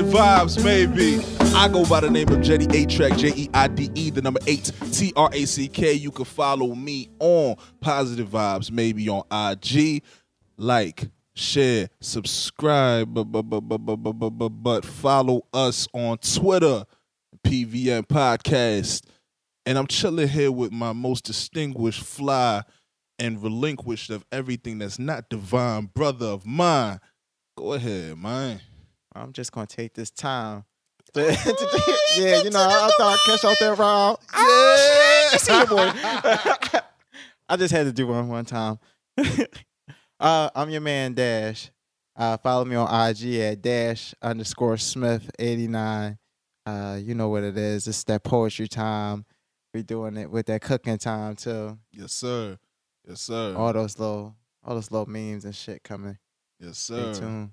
Positive vibes, maybe. I go by the name of Jetty A Track, J E I D E, the number eight, T R A C K. You can follow me on Positive Vibes, maybe on IG. Like, share, subscribe, but, but, but, but, but, but, but, but, but follow us on Twitter, PVN Podcast. And I'm chilling here with my most distinguished, fly, and relinquished of everything that's not divine brother of mine. Go ahead, man. I'm just gonna take this time. to- to- yeah, you know, I, I thought I'd catch out there round. Yeah. See boy. I just had to do one one time. uh, I'm your man Dash. Uh, follow me on IG at Dash underscore Smith eighty nine. Uh, you know what it is. It's that poetry time. We're doing it with that cooking time too. Yes, sir. Yes, sir. All those little, all those little memes and shit coming. yes, sir. Stay tuned.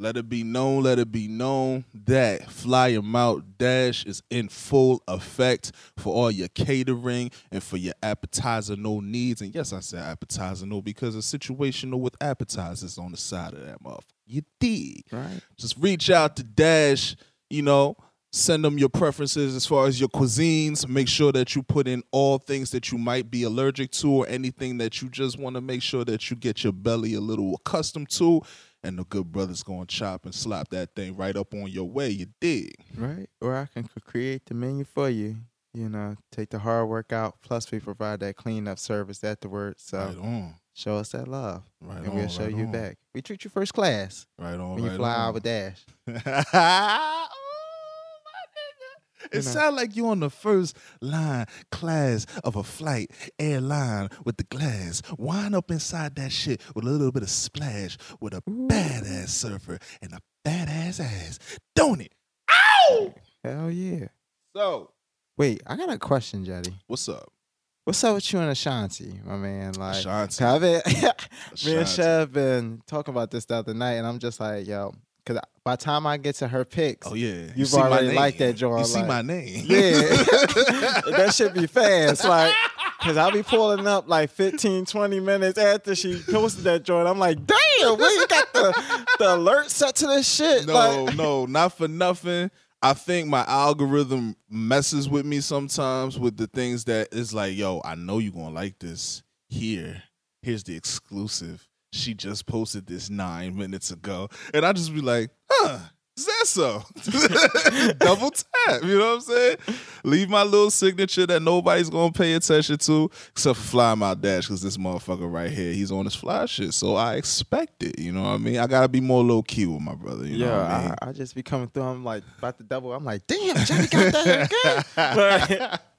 Let it be known, let it be known that Fly 'em Out Dash is in full effect for all your catering and for your appetizer no needs. And yes, I said appetizer no because it's situational with appetizers on the side of that motherfucker. You dig? Right. Just reach out to Dash, you know, send them your preferences as far as your cuisines. Make sure that you put in all things that you might be allergic to or anything that you just want to make sure that you get your belly a little accustomed to. And the good brother's to chop and slap that thing right up on your way. You dig? Right. Or I can create the menu for you. You know, take the hard work out. Plus, we provide that cleanup service afterwards. So Right on. show us that love, Right and on. we'll show right you on. back. We treat you first class Right on. when you fly on. out with Dash. It You sounds like you're on the first line class of a flight airline with the glass. Wind up inside that shit with a little bit of splash with a badass surfer and a badass ass. Don't it? Ow! Hell yeah. So, Wait, I got a question, Jetty. what's up? What's up with you and Ashanti, my man? Like, Ashanti. I've been, me and Chev been talking about this the other night, and I'm just like, yo, because by the time I get to her picks, Oh, yeah. You You've my already liked that joint, You see like- my name. Yeah. that should be fast. Like, cause I'll be pulling up like 15, 20 minutes after she posted that joint. I'm like, damn, where you got the, the alert set to this shit? No, Like, no, not for nothing. I think my algorithm messes with me sometimes with the things that is like, yo, I know you're gonna like this. Here, here's the exclusive. She just posted this nine minutes ago. And I just be like, huh, is that so? Double tap, you know what I'm saying? Leave my little signature that nobody's gonna pay attention to, except for Fly My Dash, because this motherfucker right here, he's on his fly shit. So I expect it, you know what I mean? I gotta be more low key with my brother, you know yeah, what I mean? I, I just be coming through. I'm like, about to double. I'm like, damn, Johnny got that. Like,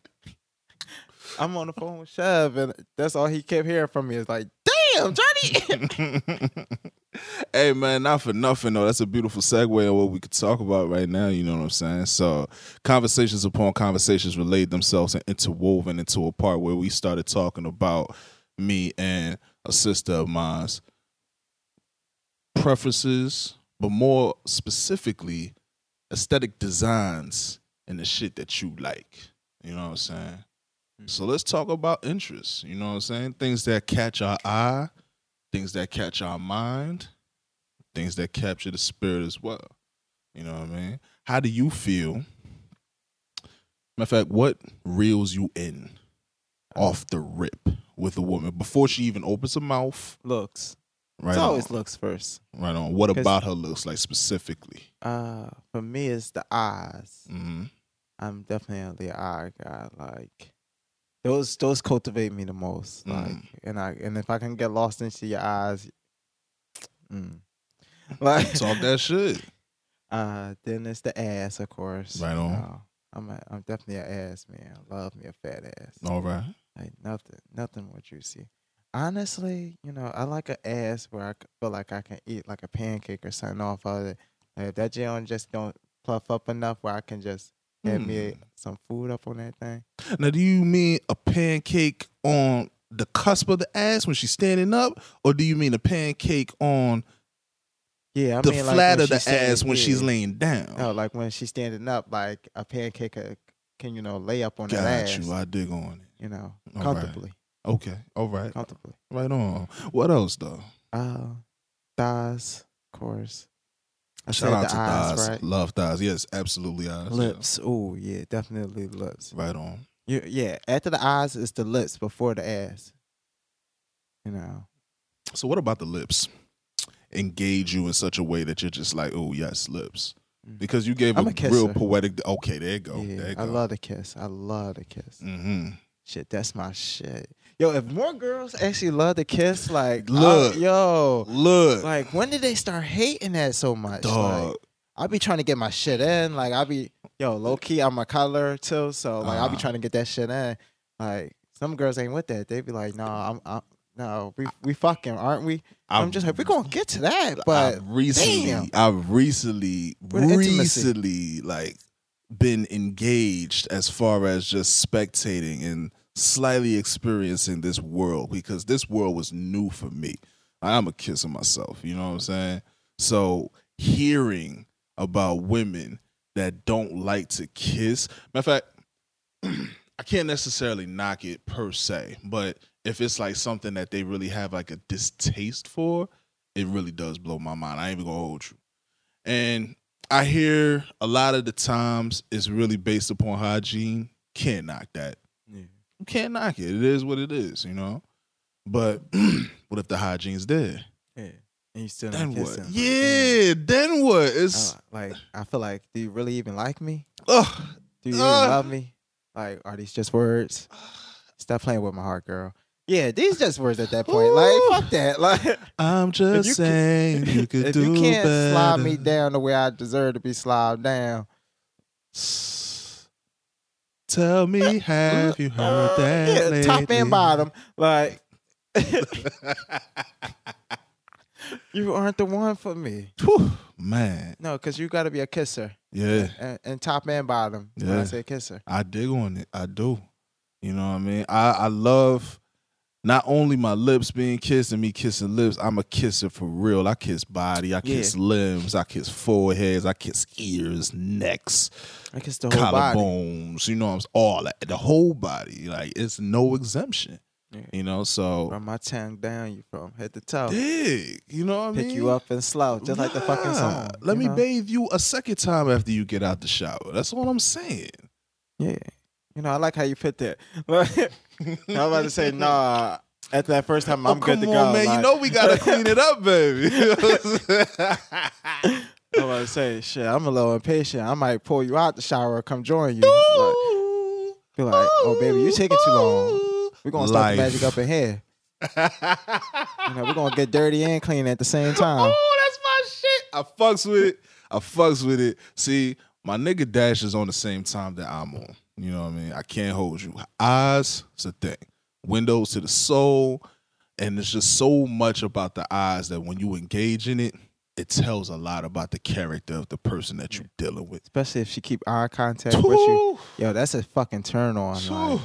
I'm on the phone with Chev, and that's all he kept hearing from me is like, damn, Johnny. hey man, not for nothing though. That's a beautiful segue on what we could talk about right now. You know what I'm saying? So, conversations upon conversations relate themselves and interwoven into a part where we started talking about me and a sister of mine's preferences, but more specifically, aesthetic designs and the shit that you like. You know what I'm saying? So let's talk about interests. You know what I'm saying? Things that catch our eye, things that catch our mind, things that capture the spirit as well. You know what I mean? How do you feel? Matter of fact, what reels you in off the rip with a woman before she even opens her mouth? looks. Right It's on. always looks first. right on. What about her looks like specifically? Uh, for me, it's the eyes. hmm I'm definitely an eye guy. Like those, those cultivate me the most. Like, Mm. and I, and if I can get lost into your eyes, mm. like Talk that shit. Uh, then it's the ass, of course. Right on. Uh, I'm, a, I'm definitely an ass man. I love me a fat ass. All right. Like nothing, nothing more juicy. Honestly, you know, I like an ass where I feel like I can eat like a pancake or something off of it. Like if that joint just don't puff up enough where I can just have me Hmm. some food up on that thing. Now, do you mean a pancake on the cusp of the ass when she's standing up, or do you mean a pancake on Yeah, I the mean flat when of the standing- ass when she's laying down? No, like when she's standing up, like a pancake uh, can you know lay up on Got that ass. you. I dig on it. you know, All right. comfortably, Okay. All right. comfortably. Right on. What else though? Uh, thighs, of course. I Shout out to eyes, thighs. right? Love thighs. Yes, absolutely eyes. yeah. Lips. Oh yeah, definitely lips. Right on. You, yeah, after the eyes is the lips before the ass. You know. So what about the lips? Engage you in such a way that you're just like, oh yes, lips. Mm. Because you gave I'm a, a real poetic. Okay, there you go. yeah, there you go. I love the kiss. I love the kiss. Mm-hmm. Shit, that's my shit. Yo, if more girls actually love to kiss, like, Look. uh, yo, Look, like, when did they start hating that so much? dog. Like, I be trying to get my shit in. Like, I be, yo, low key, I'm a color too, so like, I be Uh-huh. trying to get that shit in. Like, some girls ain't with that. They be like, no, I'm, I'm no, we we fucking, aren't we? I'm I've- just like, we're gonna get to that, but I've recently, damn. I've recently, recently, like, been engaged as far as just spectating and slightly experiencing this world because this world was new for me. I'm a kisser myself, you know what I'm saying? So hearing about women that don't like to kiss, matter of fact, I can't necessarily knock it per se, but if it's like something that they really have like a distaste for, it really does blow my mind. I ain't even gonna hold you. And I hear a lot of the times it's really based upon hygiene. Can't knock that. You can't knock it. It is what it is, you know. But what if the hygiene's there? yeah. And you still Then what? Yeah, then what? It's uh, like I feel like, do you really even like me? ugh. Do you even Uh. love me? Like, are these just words? Stop playing with my heart, girl. Yeah, these just words at that point. Like, fuck that. Like, I'm just you saying you could if do you can't better. slide me down the way I deserve to be slid down, Tell me, have you heard uh, that? yeah, top and bottom, like you aren't the one for me. Whew, man, No, because you got to be a kisser, yeah, and, and top and bottom. When I say kisser, I dig on it. I do. You know what I mean? I, I love not only my lips being kissed and me kissing lips, I'm a kisser for real. I kiss body, I kiss limbs, I kiss foreheads, I kiss ears, necks, I kiss the whole body. you know I'm? All that. The whole body. Like it's no exemption. Yeah. You know, so From my tongue down, you from head to toe. dig. You know what I Pick you up and slouch, just like the fucking song. Let me know? bathe you a second time after you get out the shower. That's all I'm saying. Yeah. You know, I like how you put that. I'm about to say, nah. After that first time, I'm oh, good to on, go. man. Like, you know we gotta clean it up, baby. I'm about to say, shit, I'm a little impatient. I might pull you out the shower or come join you. Like, be like, oh, baby, you taking too long. We're going to start the magic up in here. You know, we're going to get dirty and clean at the same oh, time. Oh, that's my shit. I fucks with it. I fucks with it. See, my nigga Dash is on the same time that I'm on. You know what I mean? I can't hold you. Eyes, it's a thing. Windows to the soul. And it's just so much about the eyes that when you engage in it, it tells a lot about the character of the person that you're dealing with. Especially if she keep eye contact with you. Yo, that's a fucking turn on. Like,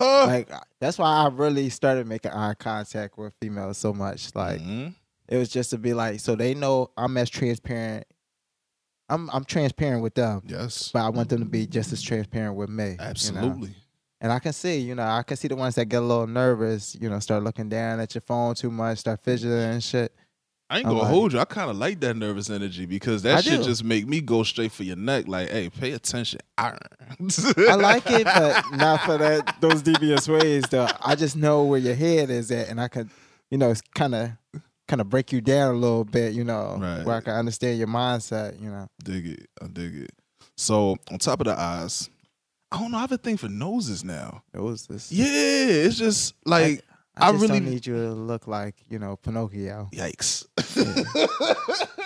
Huh. like that's why I really started making eye contact with females so much. Like Mhm. it was just to be like, so they know I'm as transparent. I'm I'm transparent with them, yes, but I want them to be just as transparent with me. you know? absolutely. And I can see, you know, I can see the ones that get a little nervous, you know, start looking down at your phone too much, start fidgeting and shit. I ain't gonna like- hold you. I kind of like that nervous energy because that I shit do. just make me go straight for your neck. Like, hey, pay attention. Iron. I like it, but not for that those devious ways. Though I just know where your head is at, and I can, you know, it's kind of, kind of break you down a little bit. You know, Right. where I can understand your mindset. You know, dig it. I dig it. So on top of the eyes, I don't know. I have a thing for noses now. it was this. Yeah, it's just like I, I just really- need you to look like you know Pinocchio. yikes.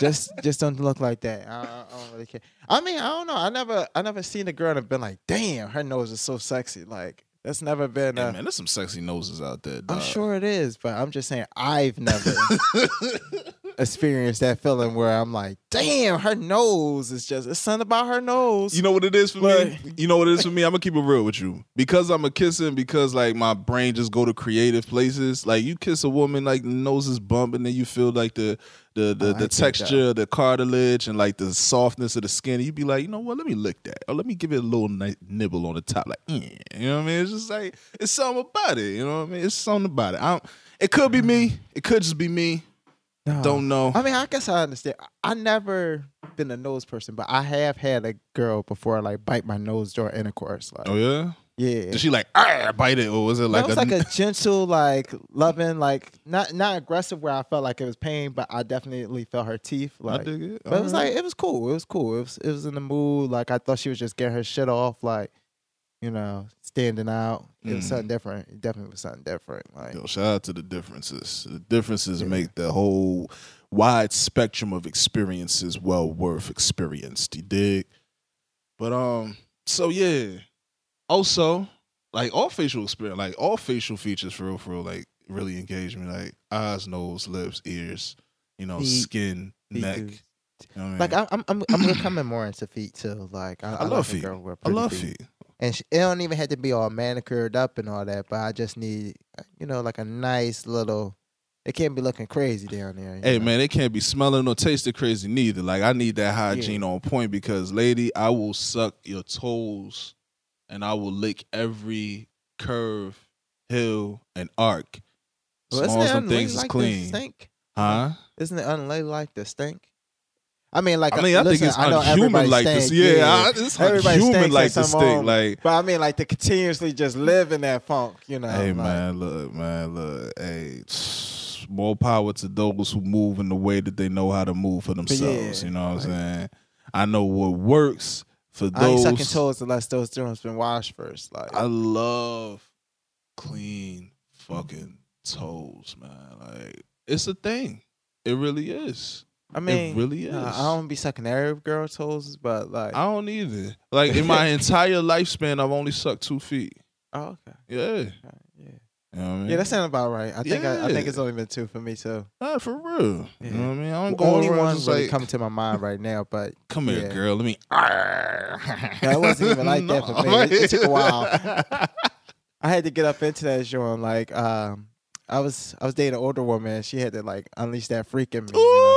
just, just don't look like that. I, I, I don't really care. I mean, I don't know. I never, I never seen a girl and been like, damn, her nose is so sexy. Like that's never been. Yeah, a, man, there's some sexy noses out there. I'm sure it is, but I'm just saying I've never experienced that feeling where I'm like, damn, her nose is just it's something about her nose. You know what it is for me? You know what it is for me? I'm gonna keep it real with you. Because I'm a kisser and because like my brain just go to creative places. Like you kiss a woman, like the nose is bump, and then you feel like the the the, Oh, the texture, the cartilage, and like the softness of the skin. You'd be like, you know what? Let me lick that, or let me give it a little ni- nibble on the top, like, "Mm," you know what I mean? It's just like it's something about it. You know what I mean? It's something about it. I don't, it could be me. It could just be me. No. Don't know. I mean, I guess I understand. I never been a nose person, but I have had a girl before like bite my nose during intercourse. Like, Oh yeah. yeah. Did she like ah, bite it, or was it Like it was a, like a gentle, like loving, like not not aggressive where I felt like it was pain, but I definitely felt her teeth. I Like, dig it. but it was Alright. like it was cool. It was cool. It was it was in the mood. Like I thought she was just getting her shit off. Like, you know, standing out. It was Mm. something different. It definitely was something different. Like, Yo, shout out to the differences. The differences Yeah. make the whole wide spectrum of experiences well worth experienced. You dig? But um, so yeah. Also, like all facial experience, like all facial features for real, for real, like really engage me. Like eyes, nose, lips, ears, you know, Feet. skin, feet neck. You know what I mean? Like I, I'm I'm I'm becoming more into feet too. Like I, I I, love like a feet. I love feet. And sh it don't even have to be all manicured up and all that. But I just need, you know, like a nice little. It can't be looking crazy down there. Hey know? man, it can't be smelling or tasting crazy neither. Like I need that hygiene on point because lady, I will suck your toes and I will lick every curve, hill, and arc. Well, isn't long as them things is to clean. Stink? Huh? Isn't it unladylike to stink? I mean, like I uh, mean, I listen, think it's I know unhuman like this. stink, Yeah, I, it's Everybody unhuman like this thing. Like, But I mean, like to continuously just live in that funk, you know. hey like, man, look, man, look, hey. More power to those who move in the way that they know how to move for themselves. yeah, you know what I'm saying? I know what works for I ain't those. sucking toes unless those joints been washed first. Like, I love clean fucking toes, man. Like it's a thing. It really is. I mean, really nah. I don't be sucking every girl toes, but like, I don't either. Like in my entire lifespan, I've only sucked two feet. oh, okay, Yeah. okay, yeah, You know what I mean? yeah, that sounds about right. I think I, I think it's only been two for me too. Not for real. Yeah. You know what I mean? I don't The go only one really like, coming to my mind right now, but come here, girl. Let me. Yeah, it wasn't even like that for me. It- it took a while. I had to get up into that joint. Like, um, I was I was dating an older woman. and She had to like unleash that freak in me. you know?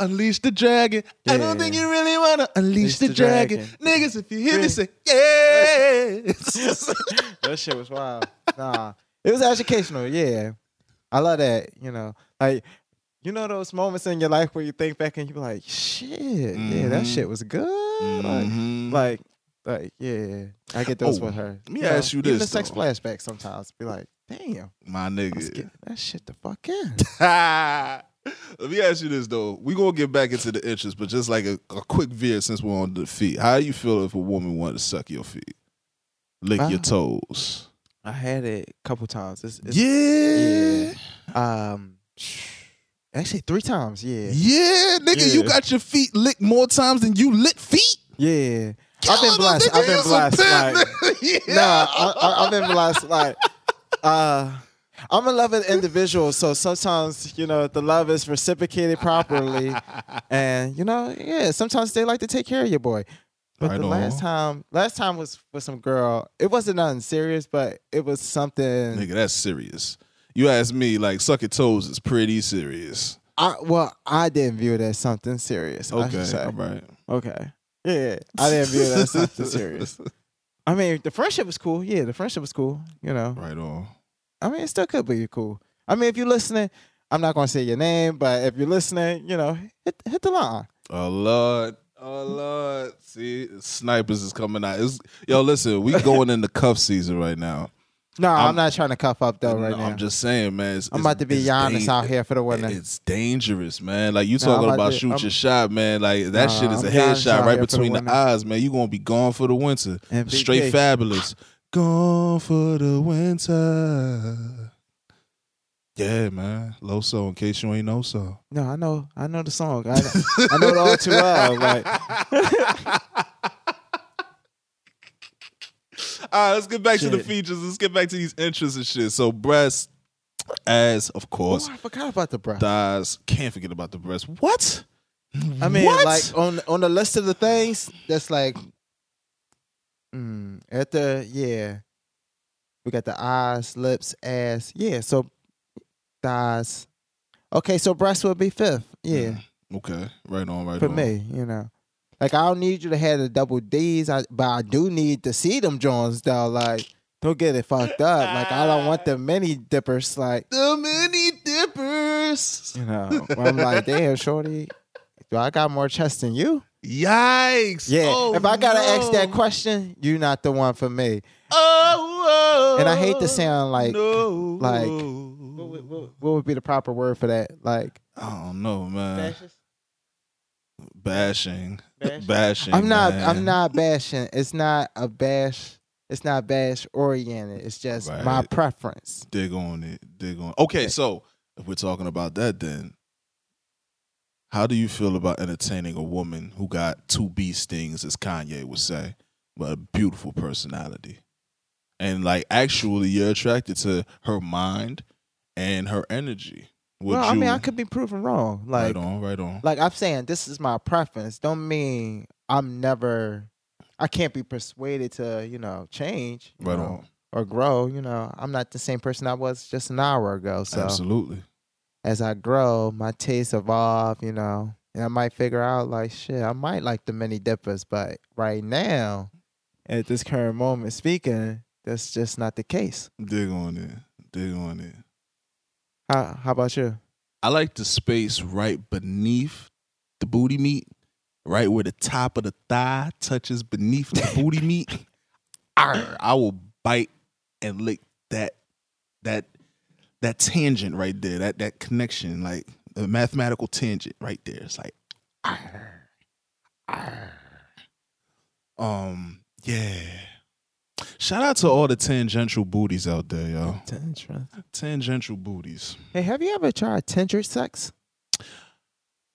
Unleash the dragon. I don't think you really wanna unleash Unleash the, the dragon. dragon. Niggas, if you hear me say, yes. that shit was wild. Nah, it was educational. Yeah, I love that. You know, like you know those moments in your life where you think back and you be like, shit, yeah, that Mhm. shit was good. Like, Mhm. like, like, yeah, I get those Oh, with her. let me ask you this. even the sex flashback sometimes be like, damn, my nigga. that shit the fuck in. Let me ask you this though. We gonna get back into the interest, but just like a, a quick veer since we're on the feet. How you feel if a woman wanted to suck your feet, lick your Ah. toes? I had it a couple times. It's, it's, Yeah, Um, actually three times. Yeah. yeah, nigga, you got your feet licked more times than you lick feet. Yeah. I've been blessed. I've been blessed. Like, yeah. nah, I, I, I've been blessed. Like, uh, I'm a loving individual, so sometimes you know the love is reciprocated properly, and you know, yeah, sometimes they like to take care of your boy. But Right the on. last time, last time was with some girl. It wasn't nothing serious, but it was something. Nigga, that's serious. You ask me, like sucking toes is pretty serious. I well, I didn't view it as something serious. I Okay, all right. Okay. Yeah, I didn't view it as something serious. I mean, the friendship was cool. Yeah, the friendship was cool. You know, Right on. I mean, it still could be cool. I mean, if you're listening, I'm not gonna say your name, but if you're listening, you know, hit hit the line. Oh Lord. Oh Lord. See, snipers is coming out. It's, yo, listen, we going into cuff season right now. No, I'm, I'm- not trying to cuff up though right No, now. I'm just saying, man. It's, I'm it's- about to be Giannis out here for the winner. It's dangerous, man. Like you talking I'm about to- shoot I'm- your shot, man. Like that Nah, shit is a I'm Giannis headshot right for the between the, eyes, man. You gonna be gone for the winter. MVP. Straight fabulous. Gone for the winter. Yeah, man. Low so in case you ain't know so. No, I know, I know the song. I, I know it all too well. Like, All right, let's get back to the features. Let's get back to these interests and shit. So breasts, as of oh, course, I forgot about the breath. thighs. Can't forget about the breast. What? I mean, What? like on on the list of the things, that's like, mm, at the yeah, we got the eyes, lips, ass. Yeah, so thighs. Okay, so breast would be fifth. Yeah, Okay. Right on. Right on. for on. me, you know. Like I don't need you to have the double D's, I, but I do need to see them Jones though. Like, don't get it fucked up. Like I don't want the mini dippers. Like, The mini dippers. you know, I'm like, damn, shorty, do I got more chest than you? Yikes! Yeah. Oh, if I gotta ask that question, you're not the one for me. Oh, oh, And I hate to sound like- no. like- What would, what, what would be the proper word for that? Like I don't know, man. bashes? Bashing, Bashing? bashing. I'm not. man. I'm not bashing. It's not a bash. It's not bash oriented. It's just my Right. preference. dig on it. Dig on. Okay, so if we're talking about that, then how do you feel about entertaining a woman who got two bee stings, as Kanye would say, but a beautiful personality, and like actually you're attracted to her mind and her energy? Would well, you? I mean, I could be proven wrong. Like, right on, right on. like I'm saying, this is my preference. Don't mean I'm never. I can't be persuaded to, you know, change, you Right know, on. or grow. You know, I'm not the same person I was just an hour ago. So Absolutely. As I grow, my tastes evolve. You know, and I might figure out like, shit, I might like the mini dippers, but right now, at this current moment, speaking, that's just not the case. Dig on it. Dig on it. How How about you? I like the space right beneath the booty meat, right where the top of the thigh touches beneath the booty meat. Arr, I will bite and lick that that that tangent right there, that that connection, like the mathematical tangent right there. It's like arr, arr. um yeah. Shout out to all the tangential booties out there, yo. Tangential booties. Hey, have you ever tried tantric sex?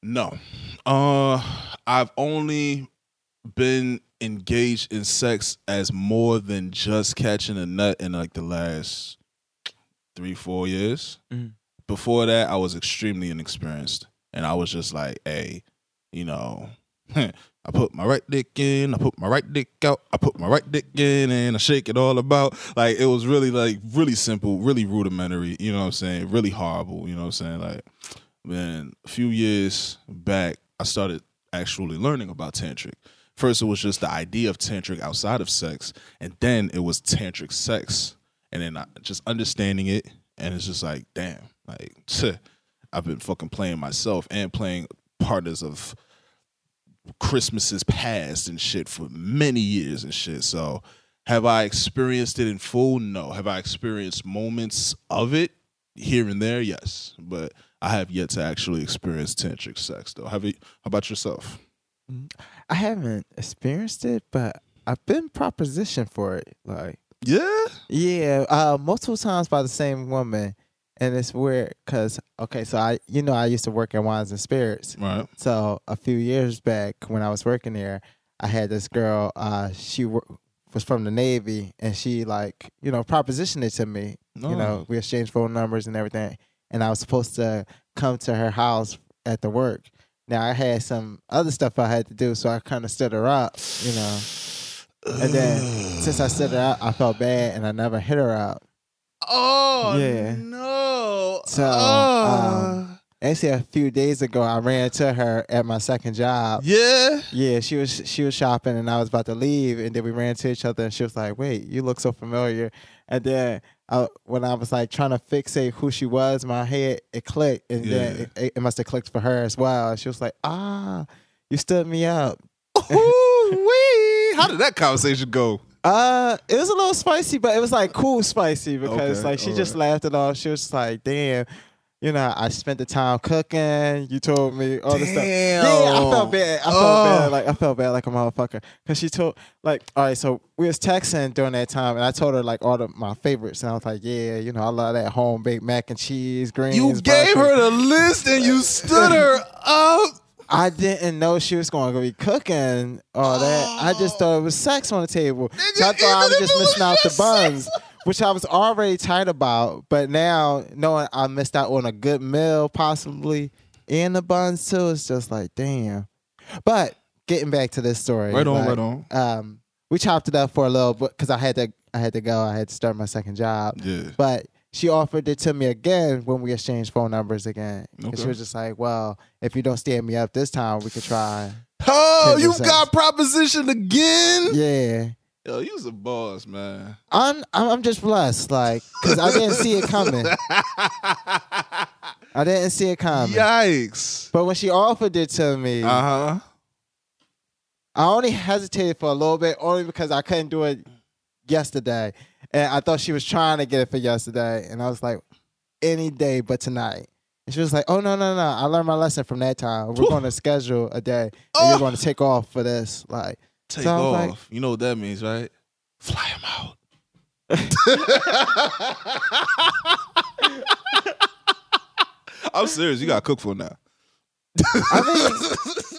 No. Uh I've only been engaged in sex as more than just catching a nut in like the last three, four years. Mhm. Before that, I was extremely inexperienced. And I was just like, hey, you know, I put my right dick in, I put my right dick out, I put my right dick in, and I shake it all about. Like it was really like really simple, really rudimentary, you know what I'm saying? Really horrible, you know what I'm saying? Like then a few years back, I started actually learning about tantric. First, it was just the idea of tantric outside of sex, and then it was tantric sex, and then I, just understanding it, and it's just like, damn, like I've been fucking playing myself and playing partners of Christmases past and shit for many years and shit. So, have I experienced it in full? No. Have I experienced moments of it here and there? Yes, but I have yet to actually experience tantric sex though. Have you? How about yourself? I haven't experienced it, but I've been propositioned for it. Like, Yeah. yeah, uh, multiple times by the same woman, and it's weird because okay, so I, you know, I used to work at Wines and Spirits, Right. so a few years back when I was working there, I had this girl. Uh, she wor- was from the Navy, and she like, you know, propositioned it to me. No. You know, we exchanged phone numbers and everything, and I was supposed to come to her house at the work. Now I had some other stuff I had to do, so I kind of stood her up, you know. And then since I stood her out, I felt bad, and I never hit her out. Oh Yeah. no. So, Oh. um, Actually, a few days ago, I ran into her at my second job. yeah. Yeah, she was she was shopping, and I was about to leave, and then we ran into each other, and she was like, "Wait, you look so familiar." And then I, when I was like trying to fixate who she was, my head it clicked, and then Yeah. it, it, it must have clicked for her as well. She was like, "Ah, you stood me up." Ooh-wee. How did that conversation go? Uh, it was a little spicy, but it was like cool spicy because Okay, like she all just laughed it off. She was just like, "Damn." You know, I spent the time cooking. You told me all this stuff. Damn. Yeah, I felt bad. I felt Oh. bad. Like I felt bad, like a motherfucker. Cause she told, like, all right. So we was texting during that time, and I told her like all the my favorites, and I was like, yeah, you know, I love that home baked mac and cheese, greens. You gave broccoli. her the list and you stood her up. I didn't know she was going to be cooking all that. I just thought it was sex on the table. So I thought I was just missing out the just buns, which I was already tight about. But now knowing I missed out on a good meal, possibly, and the buns too, it's just like, damn. But getting back to this story. Right on, like, right on. Um, we chopped it up for a little bit because I had to I had to go. I had to start my second job. Yeah. But she offered it to me again when we exchanged phone numbers again. And she was just like, "Well, if you don't stand me up this time, we could try." Oh, you got propositioned again? Yeah, Yo, you was a boss, man. I'm I'm I'm just blessed, like, cause I didn't see it coming. I didn't see it coming. Yikes. But when she offered it to me, Uh huh. I only hesitated for a little bit, only because I couldn't do it yesterday, and I thought she was trying to get it for yesterday, and I was like, any day but tonight. And she was like, "Oh no, no, no! I learned my lesson from that time. We're going to schedule a day, and Oh. you're going to take off for this." Like, Take So off. like- you know what that means, right? Fly him out. I'm serious. You got to cook for now. I mean,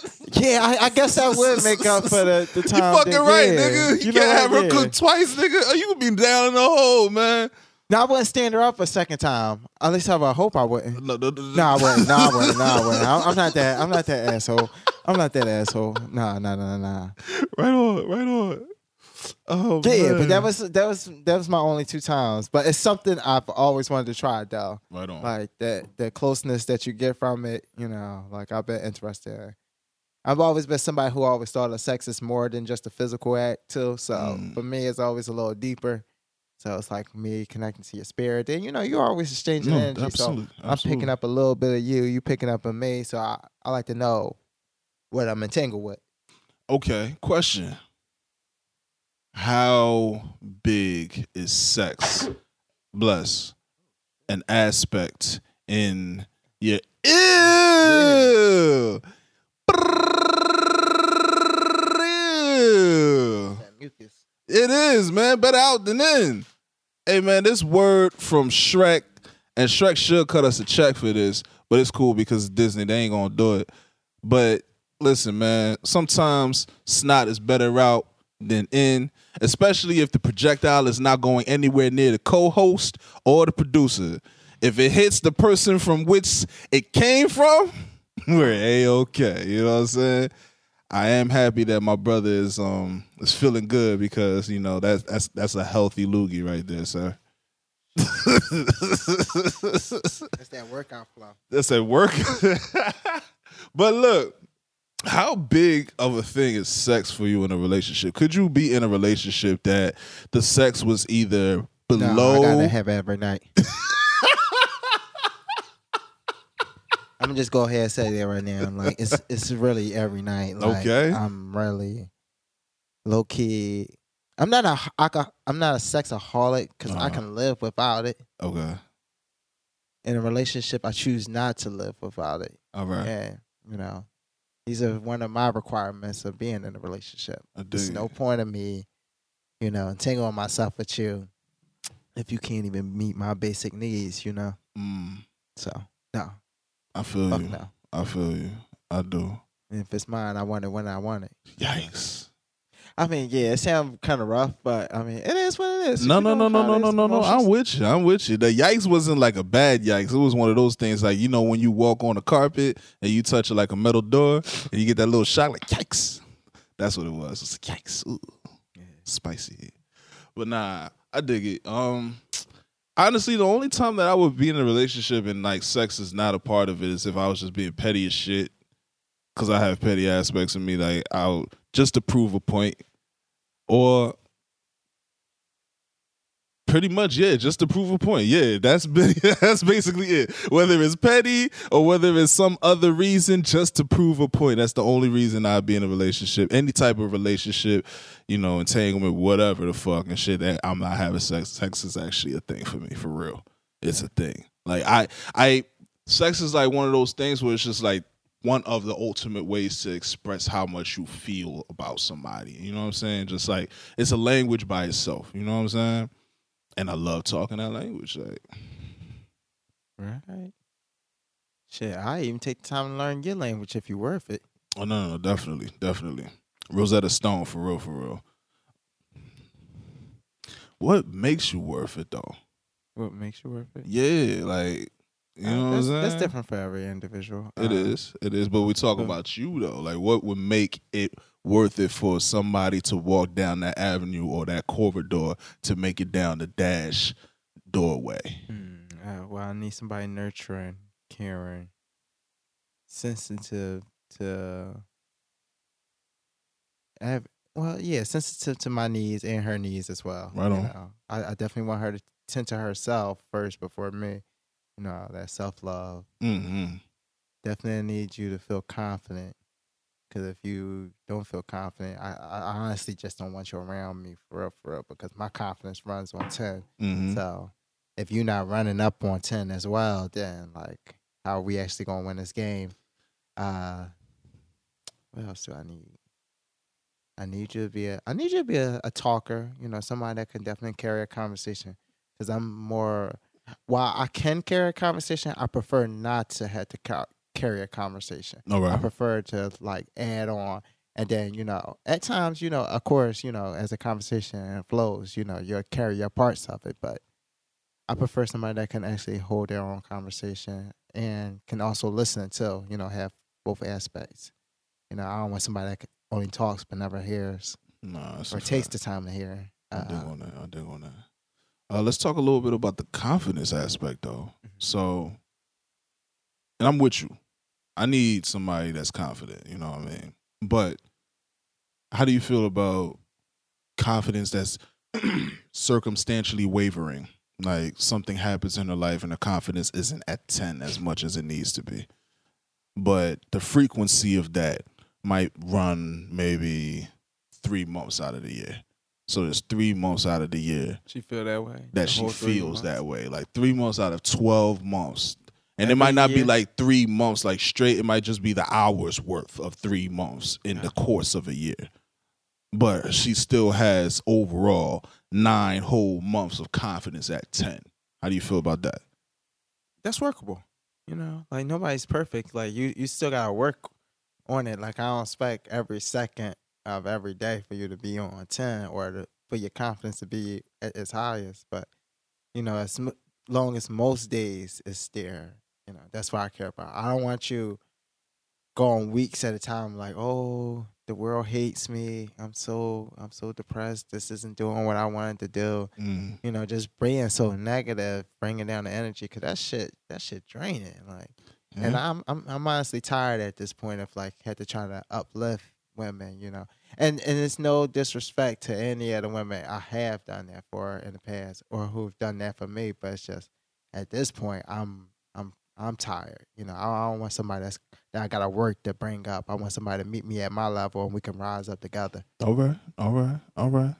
yeah, I, I guess that would make up for the the You time. fucking that- right, yeah. nigga. You, know can't have her Yeah. cook twice, nigga. Oh, you could be down in the hole, man. No, I wouldn't stand her up a second time. At least I would hope I wouldn't. No, no, no, No, I wouldn't. No, I wouldn't. No, I wouldn't. I'm, I'm not that. I'm not that asshole. I'm not that asshole. Nah, nah, nah, nah. Right on, right on. Oh, Yeah, man. but that was that was that was my only two times. But it's something I've always wanted to try, though. right on. Like that the closeness that you get from it. You know, like I've been interested. in. I've always been somebody who always thought of sex as more than just a physical act too. So Mm. for me, it's always a little deeper. So it's like me connecting to your spirit. And you know, you're always exchanging No, energy. So I'm picking up a little bit of you, you picking up on me. So I, I like to know what I'm entangled with. Okay, question. How big is sex, bless, an aspect in your ew? It is, man. Better out than in. Hey, man, this word from Shrek, and Shrek should cut us a check for this, but it's cool because Disney, they ain't gonna do it. But listen, man, sometimes snot is better out than in, especially if the projectile is not going anywhere near the co-host or the producer. If it hits the person from which it came from, we're a okay. You know what I'm saying? I am happy that my brother is um is feeling good because you know that's that's that's a healthy loogie right there, sir. That's that workout flow. that's at work. but look, how big of a thing is sex for you in a relationship? Could you be in a relationship that the sex was either No, below? I gotta have it every night. I'm gonna just go ahead and say that right now. I'm like, it's it's really every night. Like, Okay. I'm really low key. I'm not a I I'm not a sexaholic because I Uh-huh. can live without it. okay, In a relationship, I choose not to live without it. all right. And you know, these are one of my requirements of being in a relationship. I There's no point of me, you know, entangling myself with you if you can't even meet my basic needs, you know. Mm, So no, I feel fuck you. no. I feel you. I do. And if it's mine, I want it when I want it. Yikes. I mean, yeah, it sounds kind of rough, but I mean, it is what it is. No, You no, no, no, no, no, no, no. I'm with you. I'm with you. The yikes wasn't like a bad yikes. It was one of those things like you know when you walk on a carpet and you touch it like a metal door and you get that little shock like yikes. That's what it was. It's like yikes. Ooh, spicy. But nah, I dig it. Um, honestly, the only time that I would be in a relationship and like sex is not a part of it is if I was just being petty as shit. Cause I have petty aspects of me, like I'll just to prove a point, or Pretty much, yeah, just to prove a point. Yeah, that's been, that's basically it. Whether it's petty or whether it's some other reason, just to prove a point. That's the only reason I'd be in a relationship. Any type of relationship, you know, entanglement, whatever the fuck and shit. That I'm not having sex. Sex is actually a thing for me, for real. It's a thing. Like I, I, sex is like one of those things where it's just like one of the ultimate ways to express how much you feel about somebody. You know what I'm saying? Just like it's a language by itself. You know what I'm saying? And I love talking that language. Like, Right. Shit, I even take the time to learn your language if you're worth it. oh no, no, no, definitely, definitely. Rosetta Stone, for real, for real. What makes you worth it though? What makes you worth it? Yeah, like you Uh, know what I'm that's, that's different for every individual. It Uh, is, it is. But we talk about you though. Like, what would make it worth it for somebody to walk down that avenue or that corridor to make it down the dash doorway? Hmm, uh, well, I need somebody nurturing, caring, sensitive to. Have, well, yeah, sensitive to my needs and her needs as well. Right on. know. I, I definitely want her to tend to herself first before me. you know, that self love. Mm-hmm. Definitely need you to feel confident. Because if you don't feel confident, I, I honestly just don't want you around me for real, for real. Because my confidence runs on 10 Mm-hmm. So if you're not running up on ten as well, then like how are we actually gonna win this game? Uh what else do I need? I need you to be a I need you to be a, a talker, you know, somebody that can definitely carry a conversation. Cause I'm more while I can carry a conversation, I prefer not to have to carry a conversation. All I right. prefer to like add on. And then, you know, at times, you know, of course, you know, as a conversation flows, you know, you'll carry your parts of it. But I prefer somebody that can actually hold their own conversation and can also listen to, you know, have both aspects. You know, I don't want somebody that only talks but never hears Nah, or fact. takes the time to hear. I dig Uh, on that. I dig on that. Uh, let's talk a little bit about the confidence aspect, though. Mhm. So, and I'm with you. I need somebody that's confident. You know what I mean? But how do you feel about confidence that's circumstantially wavering? Like something happens in her life and her confidence isn't at 10 as much as it needs to be. But the frequency of that might run maybe three months out of the year. So there's three months out of the year She feel that way. that she feels that way. Like three months out of twelve months. And it might not be like three months like straight. It might just be the hours worth of three months in the course of a year. But she still has overall nine whole months of confidence at ten. How do you feel about that? that's workable. You know, like nobody's perfect. Like you, you still gotta work on it. Like I don't expect every second of every day for you to be on ten or to, for your confidence to be at its highest. But you know, as m- long as most days is there, you know, that's what I care about. I don't want you going weeks at a time like, oh, the world hates me. I'm so, I'm so depressed. This isn't doing what I wanted to do Mm, you know, just being so negative, bringing down the energy, cause that shit, that shit draining. Like, and. I'm, I'm, I'm honestly tired at this point of like had to try to uplift women, you know, and and it's no disrespect to any of the women I have done that for in the past or who've done that for me, but it's just at this point I'm, I'm, I'm tired. You know, I, I don't want somebody that's that I gotta work to bring up. I want somebody to meet me at my level and we can rise up together. All right, all right, all right.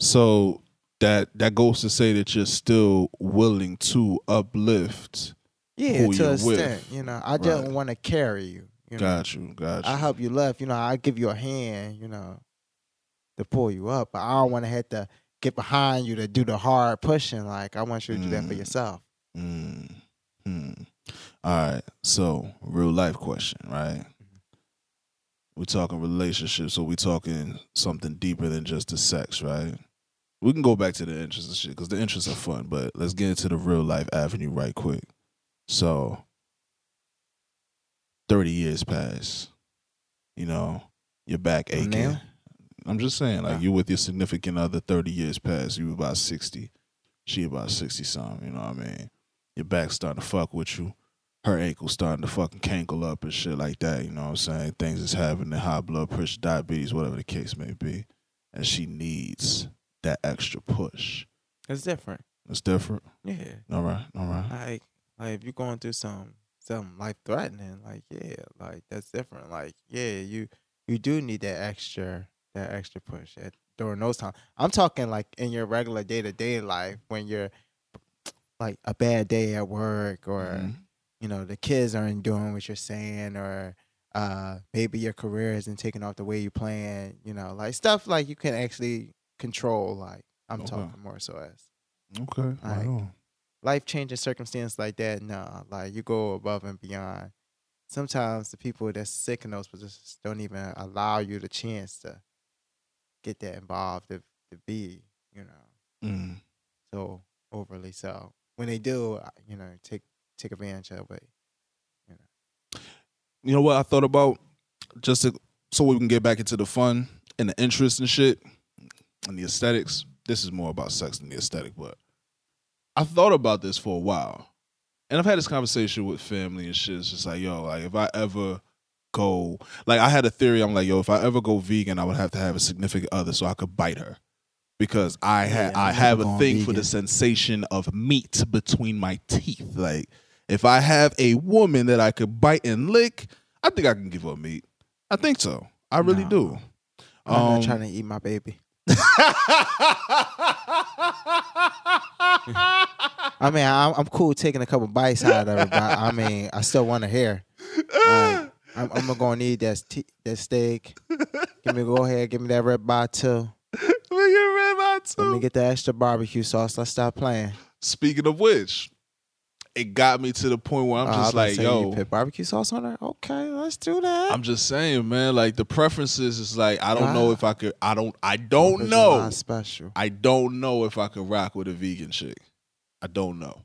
So that that goes to say that you're still willing to uplift. Yeah, Who to with. extent. You know, I don't Right. want to carry you. You know? Got you, got you. I help you lift. You know, I give you a hand. You know, to pull you up. But I don't want to have to get behind you to do the hard pushing. Like I want you to do that for Mm. yourself. Mm. Hmm. All right. So, real life question, right? We're talking relationships, so we're talking something deeper than just the sex, right? We can go back to the interests and shit because the interests are fun, but let's get into the real life avenue right quick. So, 30 years pass. You know, you're back aching. now? I'm just saying, like, you with your significant other 30 years past, you about 60. She about 60 something, you know what I mean? Your back starting to fuck with you. Her ankle starting to fucking cankle up and shit like that, you know what I'm saying? Things is happening, high blood pressure, diabetes, whatever the case may be. And she needs that extra push. It's different. It's different. Yeah. All right, all right. Like, like if you're going through some something life threatening, like yeah, like that's different. Like yeah, you you do need that extra that extra push at during those times. I'm talking like in your regular day to day life when you're like a bad day at work or Mhm. You know the kids aren't doing what you're saying or uh maybe your career isn't taking off the way you plan you know like stuff like you can actually control like i'm Okay. talking more so as Okay. Like, life changing circumstance like that no like you go above and beyond sometimes the people that's sick in those positions don't even allow you the chance to get that involved to, to be you know Mm. so overly so when they do uh, you know take take advantage of it You know what I thought about? Just to, so we can get back into the fun and the interest and shit and the aesthetics. This is more about sex than the aesthetic, but I thought about this for a while. And I've had this conversation with family and shit. It's just like, yo, like if I ever go like I had a theory, I'm like, yo, if I ever go vegan, I would have to have a significant other so I could bite her. Because I had Yeah, I have a thing for the sensation of meat between my teeth. Like If I have a woman that I could bite and lick, I think I can give her meat. I think so. I really No. do. I'm Um, not trying to eat my baby. I mean, I'm, I'm cool taking a couple bites out of it, but I mean, I still want to hear. Like, I'm, I'm gonna need that st- that steak. Give me go ahead, give me that red bar too. We get red by Let me get the extra barbecue sauce. Let's stop playing. Speaking of which, it got me to the point where I'm Oh, just like, yo, you put barbecue sauce on there. Okay, let's do that. I'm just saying, man. Like the preferences is like I don't Ah. know if I could. I don't. I don't know. special. I don't know if I could rock with a vegan chick. I don't know.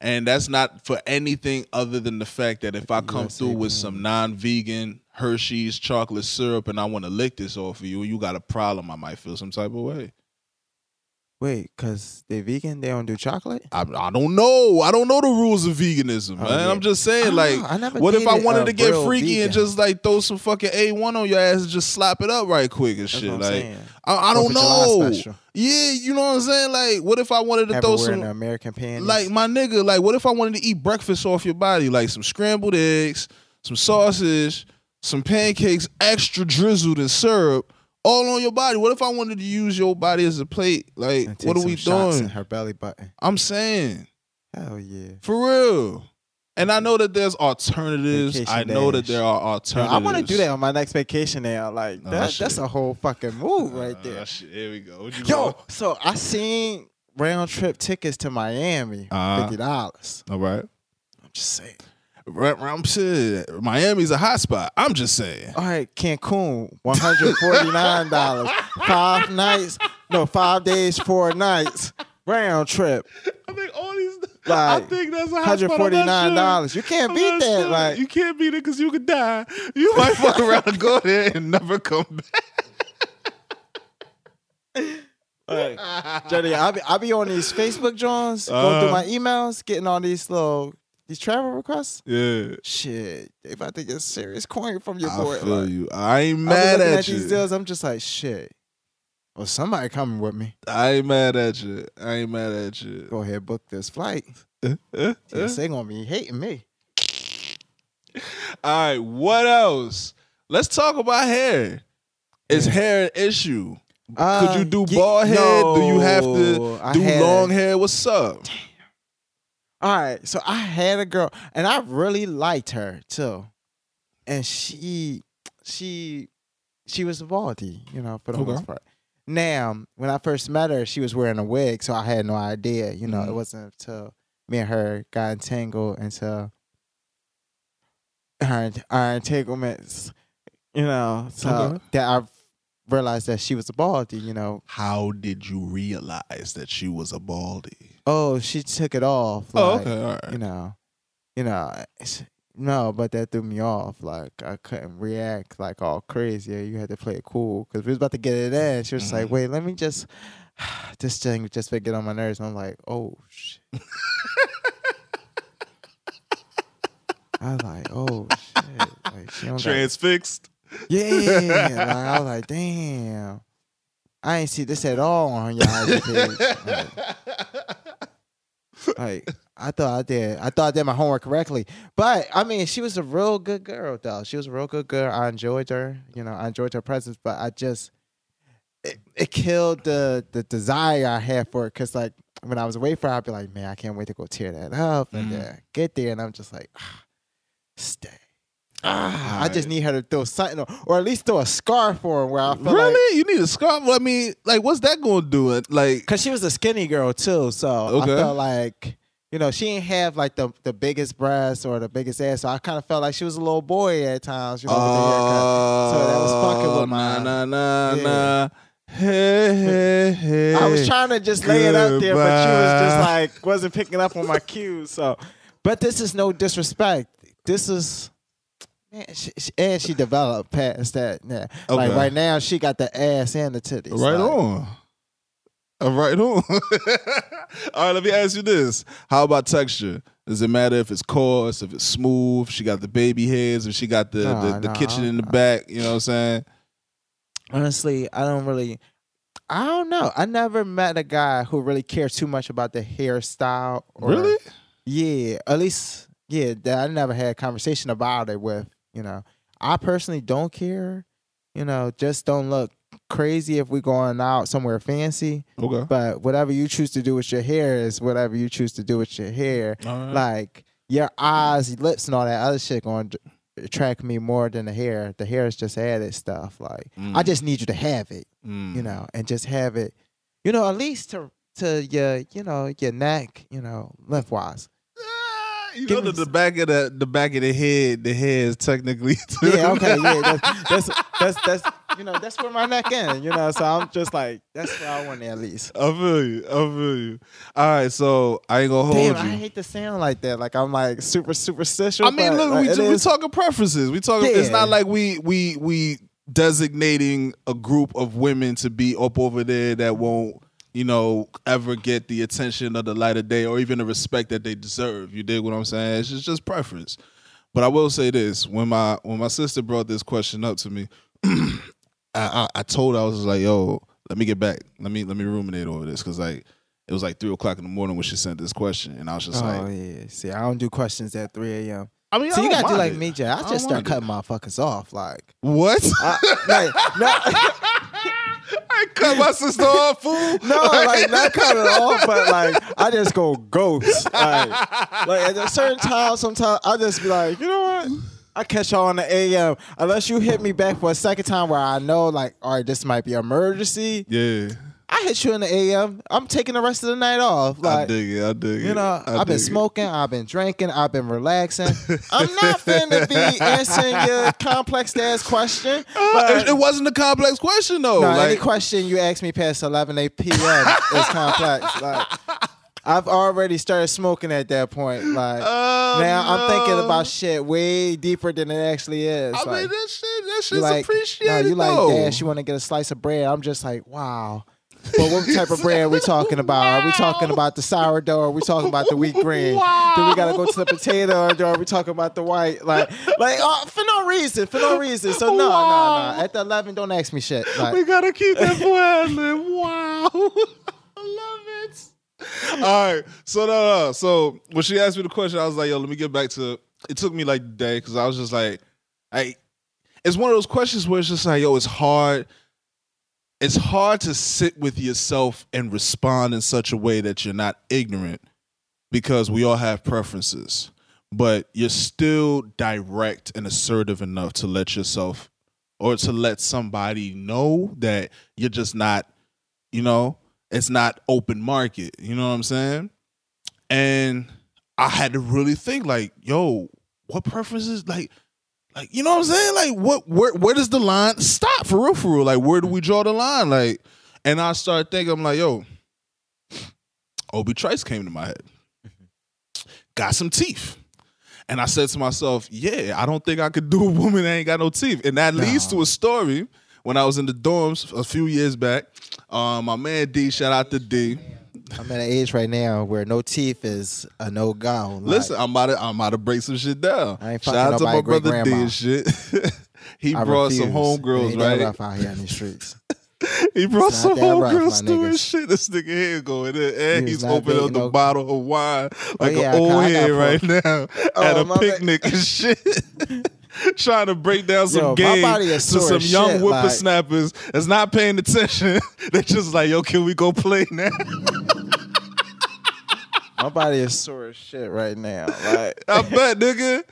And that's not for anything other than the fact that if I come USA through with some non-vegan Hershey's chocolate syrup and I want to lick this off of you, you got a problem. I might feel some type of way. Wait, cause they vegan, they don't do chocolate. I, I don't know. I don't know the rules of veganism, Oh, man. I'm just saying, like, I what if I wanted to get freaky and just like throw some fucking A1 on your ass and just slap it up right quick and That's shit? Like. I, I don't know. Yeah, you know what I'm saying? Like, what if I wanted to throw some American panties. Like my nigga, like what if I wanted to eat breakfast off your body, like some scrambled eggs, some sausage, some pancakes, extra drizzled in syrup, all on your body? What if I wanted to use your body as a plate? Like, what are we shots doing? In her belly button. I'm saying Hell yeah. for real. And I know that there's alternatives. Vacation I know that there are alternatives. I want to do that on my next vacation now. Like Oh, that, shit. that's a whole fucking move right Uh, there. shit, here we go. Yo, so I seen round trip tickets to Miami, Uh-huh. fifty dollars. all right. I'm just saying. I'm. Miami's a hot spot. I'm just saying. All right, Cancun, one hundred forty nine dollars, five nights, no, five days, four nights, round trip, I think all these. Like, I think that's a hot hundred forty nine sure. dollars. You can't I'm beat that. sure. Like, you can't beat it because you could die. You might fuck around and go there and never come like, back. Jody, I be I be on these Facebook joints, going Uh-huh. through my emails, getting all these little these travel requests. yeah, Shit, they about to get serious coin from your I boy. feel like, you. I ain't I mad at, at you. these deals. I'm just like, shit. Well, somebody coming with me. I ain't mad at you. I ain't mad at you. Go ahead, book this flight. Uh, uh, uh. TSA gonna be hating me. All right, what else? Let's talk about hair. Is Yeah. hair an issue? Could you do ye- bald head? do you have to do long hair? What's up? All right, so I had a girl, and I really liked her too, and she, she, she was a baldy, you know, for the Okay. most part. Now, when I first met her, she was wearing a wig, so I had no idea. You know, Mhm. it wasn't until me and her got entangled until our our entanglements, you know, so Okay. that I realized that she was a baldy. You know, How did you realize that she was a baldy? Oh, she took it off. Oh, okay, all right. you know, you know, no, but that threw me off. Like I couldn't react like all crazy. You had to play it cool because we was about to get it in. She was like, Mhm. "Wait, let me just." This thing just get on my nerves. And I'm like, oh shit. I was like, oh shit. Like she Transfixed. yeah. Like, I was like, damn. I ain't see this at all on your IG page. Like, like I thought I did. I thought I did my homework correctly. But I mean, she was a real good girl, though. She was a real good girl. I enjoyed her. You know, I enjoyed her presence. But I just it, it killed the the desire I had for it. Cause like when I was away from her, I'd be like, man, I can't wait to go tear that up and uh, get there. And I'm just like, ah, stay. Ah, I just need her to throw something, or, at least throw a scarf for her. Where I feel like Really? you need a scarf? I mean, like, what's that going to do? It Like, Cause she was a skinny girl too, so Okay. I felt like you know she didn't have like the the biggest breasts or the biggest ass. So I kind of felt like she was a little boy at times, you know, with haircut. So that was fucking with nah, my- nah, nah, Yeah. nah. Hey, hey, hey. I was trying to just lay it out there, but she was just like wasn't picking up on my cues. So, but this is no disrespect. This is. Man, she, she- and she developed past that. Yeah. Like right now, she got the ass and the titties. Right like, on. Uh, Right on. All right, let me ask you this. How about texture? Does it matter if it's coarse, if it's smooth? She got the baby hairs, if she got the, Nah, the, the nah, kitchen in the nah. back, you know what I'm saying? honestly, I don't really. I don't know. I never met a guy who really cares too much about the hairstyle. Or, really? Yeah, at least yeah, that I never had a conversation about it with. You know, I personally don't care. You know, just don't look crazy if we're going out somewhere fancy. Okay. But whatever you choose to do with your hair is whatever you choose to do with your hair. Alright. Like your eyes, your lips, and all that other shit going to attract me more than the hair. The hair is just added stuff. Like I Mm. just need you to have it, Mm. you know, and just have it, you know, at least to to your, you know, your neck, you know, length wise. Ah, You know me the, back of the the back of the head, the hair is technically. Yeah, okay, yeah, that's that's that's, that's you know that's where my neck in, you know. So I'm just like that's where I want it at least. I feel you. I feel you. All right, so I ain't gonna hold Damn, you. I hate to sound like that. Like I'm like super superstitious. I mean, look, like, we we is- talking preferences. We talking. It's not like we we we designating a group of women to be up over there that won't, you know, ever get the attention of the light of day or even the respect that they deserve. You dig what I'm saying? It's just, just preference. But I will say this: when my when my sister brought this question up to me, I, I I told her I was like, "Yo, let me get back. Let me let me ruminate over this," because like it was like three o'clock in the morning when she sent this question, and I was just Oh like, "Oh yeah, see, I don't do questions at 3 a.m. "I mean, So I you gotta do like it. me, Jay. I don't just start cutting it. cutting motherfuckers off. Like, What? I, like no, I cut my sister off, fool. no, like not cut it off, but like I just go ghost. Like, like at a certain time, sometimes I just be like, you know what? I catch y'all on the AM unless you hit me back for a second time where I know like, all right, this might be emergency. Yeah, I hit you in the AM. I'm taking the rest of the night off. I dig it. I dig it. You know, I I've been dig it. smoking, I've been drinking, I've been relaxing. I'm not finna be answering your complex ass question. Uh, But it, it wasn't a complex question though. no, like, any question you ask me past 11 8 p.m. is complex. Like, I've already started smoking at that point. Like, oh, now I'm thinking about shit way deeper than it actually is. I like, mean, that shit, that shit's like, no, appreciated you like dash. You want to get a slice of bread? I'm just like, wow. But what type of bread are we talking about? Are we talking about the sourdough? Are we talking about the wheat grain? Do we gotta go to the potato, or are we talking about the white? Like, like uh, for no reason, for no reason. So no, no, Wow. no. At the eleven, don't ask me shit. Like, we gotta keep that boy. Wow, I love it. All right, so no, no. So when she asked me the question, I was like, "Yo, let me get back to." It took me like the day because I was just like, "I." It's one of those questions where it's just like, "Yo, it's hard." It's hard to sit with yourself and respond in such a way that you're not ignorant, because we all have preferences, but you're still direct and assertive enough to let yourself or to let somebody know that you're just not, you know, it's not open market. You know what I'm saying? And I had to really think like, yo, what preferences like like you know what I'm saying? Like what where where does the line stop for real for real? Like where do we draw the line? Like and I started thinking, I'm like, yo, Obie Trice came to my head. Got some teeth. And I said to myself, yeah, I don't think I could do a woman that ain't got no teeth. And that leads to a story when I was in the dorms a few years back. Um, my man D, shout out to D. I'm at an age right now where no teeth is a no go. Like, Listen, I'm about to I'm about to break some shit down. I ain't Shout out to my brother D and shit. he I brought some homegirls, It ain't that right? rough out here in the streets. He brought some not that rough, homegirls through his shit. This nigga here going in, and He he's opening up the no- bottle of wine oh, like yeah, an old head right now oh, at Oh, a picnic and shit. Trying to break down some Yo, game to some young shit, whippersnappers that's not paying attention. They're just like, yo, can we go play now? My body is sore as shit right now. Like, I bet, nigga.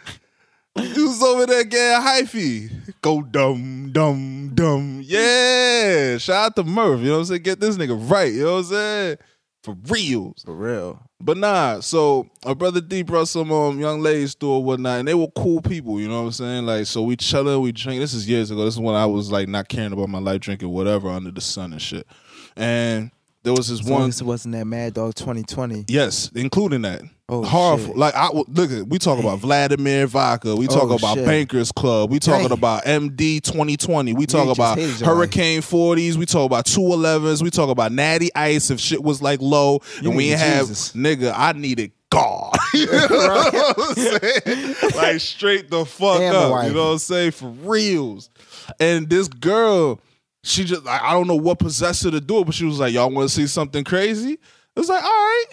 You was over there getting hyphy. Go dumb, dumb, dumb. Yeah. Shout out to Murph. You know what I'm saying? Get this nigga right. You know what I'm saying? For reals. for real. But nah, so our brother D brought some um, young ladies through or whatnot, and they were cool people, you know what I'm saying? Like, so we chilling, we drink. This is years ago. This is when I was like not caring about my life, drinking whatever under the sun and shit. And there was this As one, wasn't that Mad Dog 2020. yes, including that. Oh, Horrible. shit. Like I look at we talk about Vladimir Vodka. We talk Oh, about shit. Bankers Club. We talking Dang. about MD 2020. We talk about hated your life. Hurricane 40s. We talk about 211s. We talk about Natty Ice if shit was like low You and we ain't have nigga. I needed God. you know what I'm saying? Like straight the fuck the up. wife. You know what I'm saying? For reals. And this girl, she just like, I don't know what possessed her to do it, but she was like, Y'all want to see something crazy? It was like, all right.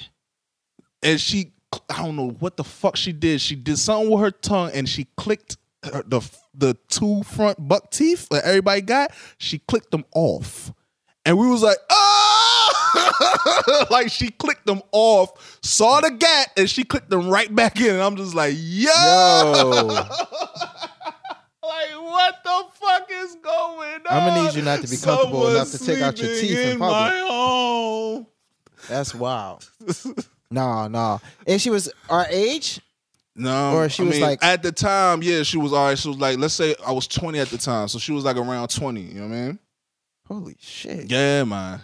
And she I don't know what the fuck she did. She did something with her tongue and she clicked her, the the two front buck teeth that everybody got. She clicked them off, and we was like, oh, like she clicked them off. Saw the gap and she clicked them right back in. And I'm just like, yo. Yo. Like what the fuck is going on? I'ma need you not to be comfortable enough to take out your teeth in sleeping public. my home. That's wild. no, no. And she was our age? No, Or she I was mean, like- at the time, yeah, she was all right. She was like, let's say I was 20 at the time, so she was like around 20. You know what I mean? Holy shit. Yeah, man.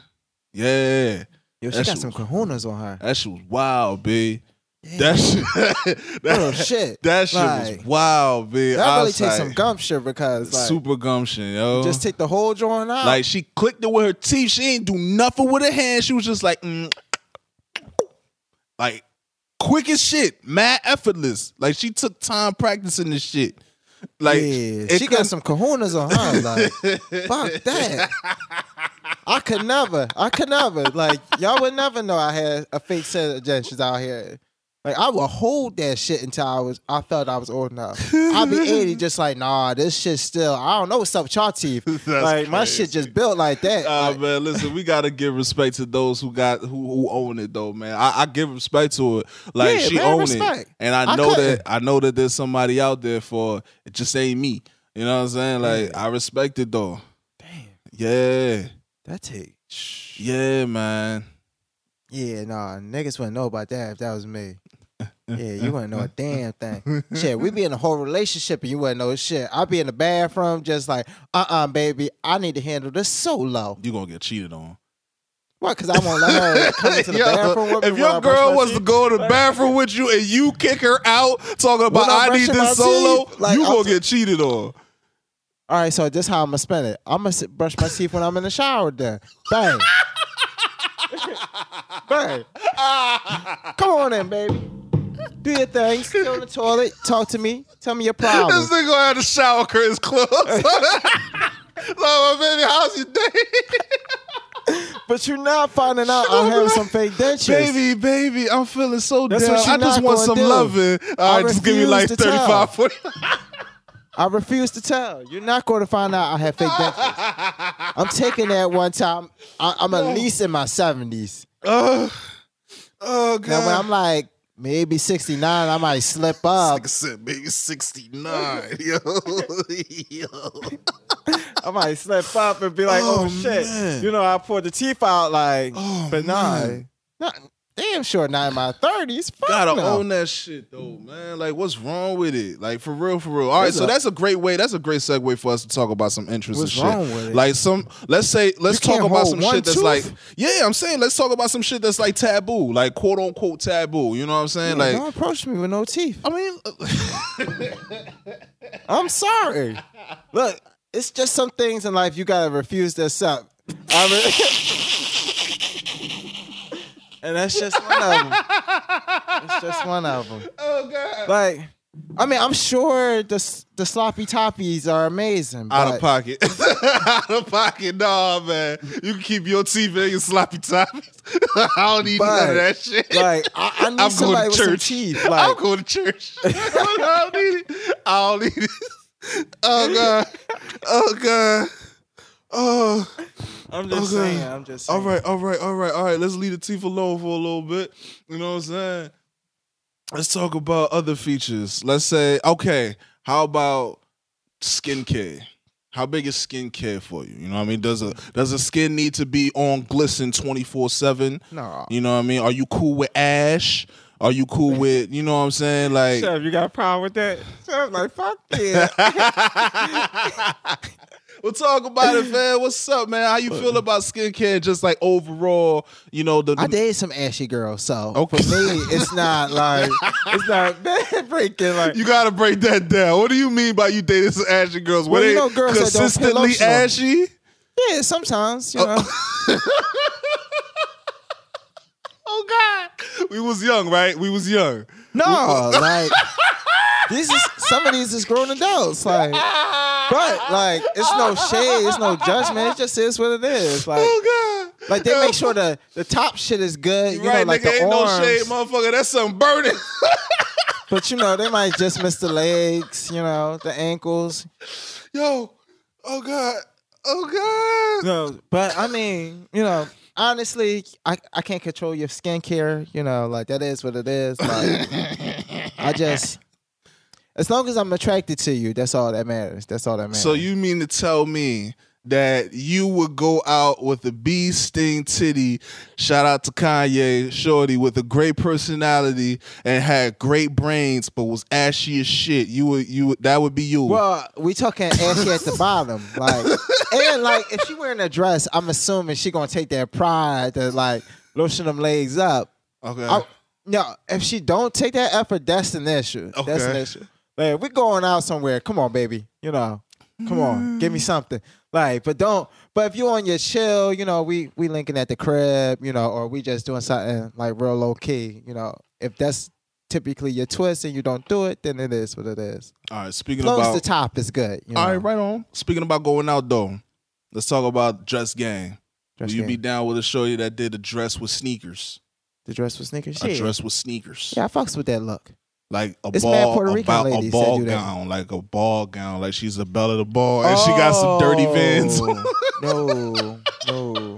Yeah, Yo, she that got some was- kahunas on her. that shit was wild, b. That shit, that, Real shit. that shit Like, was wild, b. That really takes like, some gumption because like super gumption, yo. just take the whole joint out. like she clicked it with her teeth. She ain't do nothing with her hand. She was just like, mm, like quick as shit, mad effortless. Like she took time practicing this shit. Like yeah, she got some kahunas on her. Like, fuck that. I could never. I could never. Like, y'all would never know I had a fake set of gestures out here. Like, I would hold that shit until I was. I felt I was old enough. I'd be eighty, just like, nah, this shit still. I don't know what's up with y'all teeth. Like, my shit just built like that. Ah Like, man, listen, we gotta give respect to those who got who, who own it though, man. I, I give respect to it. Like Yeah, she man, owned it, and I I know couldn't. that I know that there's somebody out there for it. Just ain't me. You know what I'm saying? Like Yeah. I respect it though. damn, Yeah, that take. yeah, man. Yeah, nah, niggas wouldn't know about that if that was me. Yeah, you wouldn't know a damn thing. shit, we be in a whole relationship and you wouldn't know shit. I'd be in the bathroom just like, uh uh baby, I need to handle this solo. You gonna get cheated on. What? Because I won't let her come into the Yo, bathroom with me if your girl was to go to the bathroom with you and you kick her out talking about I need this solo, teeth, like, you I'm gonna t- get cheated on. All right, so this how I'm gonna spend it. I'm gonna brush my teeth when I'm in the shower. Then, bang, bang. Come on in, baby. Do your thing. Sit on the toilet. Talk to me. Tell me your problem. This nigga gonna have the shower curtains closed. so, baby, how's your day? But you're not finding out I'm having some fake dentures. baby, baby, I'm feeling so That's down. what you I just not want gonna some do. loving. All I just give me like to 35, 40. I refuse to tell. You're not going to find out I have fake dentures. I'm taking that one time. I, I'm at least in my 70s. oh, oh, God. Now, when I'm like maybe 69, I might slip up. Nigga said, baby, 69. Yo, yo. I might slip up and be like, oh, Oh, shit. man. You know, I pulled the teeth out like, Oh, but nah. man. Damn sure not in my 30s. Fuck Gotta no. own that shit though, man. Like, what's wrong with it? Like, for real, for real. All right, so that's a great way. That's a great segue for us to talk about some interests What's and shit. wrong with it? Like some, let's say, let's You talk about some shit that's tooth? like, yeah, I'm saying, let's talk about some shit that's like taboo, like quote unquote taboo. You know what I'm saying? Yeah, like, don't approach me with no teeth. I mean, I'm sorry. Look, it's just some things in life you gotta refuse to accept. I re- and that's just one of them. It's just one of them. oh god, Like, I mean, I'm sure the the sloppy toppies are amazing. out but of pocket, out of pocket, nah, man. You can keep your teeth and your sloppy toppies. I don't need none of that shit. Like, I, I need I'm somebody going with to some church. teeth. I'm going to church. I don't need it. I don't need it. Oh god. Oh god. Oh. I'm just Okay. saying. I'm just All saying. right. All right. All right. All right. Let's leave the teeth alone for a little bit. You know what I'm saying? Let's talk about other features. Let's say, okay, how about skincare? How big is skincare for you? You know what I mean? Does a does a skin need to be on glisten 24-7? No. You know what I mean? Are you cool with ash? Are you cool with, you know what I'm saying? Like Chef, you got a problem with that? Chef, like, fuck yeah. We'll talk about it, man. What's up, man? How you feel about skincare? Just like overall, you know, the, I the dated some ashy girls, so Okay. for me, it's not like it's not bad breaking. Like you gotta break that down. What do you mean by you dated some ashy girls? Were Well, you they know girls consistently ashy? yeah, sometimes you oh. know. Oh God, we was young, right? We was young. No, like these is some of these is grown adults. Like, but like it's no shade, it's no judgment. It just is what it is. Like, Oh God. like they make sure the the top shit is good. You right, know, like nigga, the ain't arms. no shade, motherfucker. That's something burning. But you know, they might just miss the legs. You know, the ankles. Yo, oh god, oh god. No, but I mean, you know, honestly, I, I can't control your skincare. You know, like that is what it is. Like I just, as long as I'm attracted to you, that's all that matters. That's all that matters. So you mean to tell me that you would go out with a bee sting titty, shout out to Kanye, shorty, with a great personality and had great brains, but was ashy as shit. You would you would that would be you. Well, we talking ashy at the bottom, like, and like if she wearing a dress, I'm assuming she gonna take that pride to like lotion them legs up. okay. I, no, if she don't take that effort, that's an issue. That's an Okay. issue. Like we going out somewhere. Come on, baby. You know, come on, give me something. Like, but don't. But if you on your chill, you know, we we linking at the crib, you know, or we just doing something like real low key, you know. If that's typically your twist and you don't do it, then it is what it is. All right, speaking long about the top is good. You know? All right, right on. Speaking about going out though, let's talk about dress game. Dress Will you game. be down with a shorty that did a dress with sneakers? the dress with sneakers. A Yeah. dress with sneakers. yeah, I fucks with that look. Like a It's ball, Puerto a, Rican ba- a ladies that ball that. gown, like a ball gown, like she's the belle of the ball, and she got some dirty vans. Oh, no, no. No.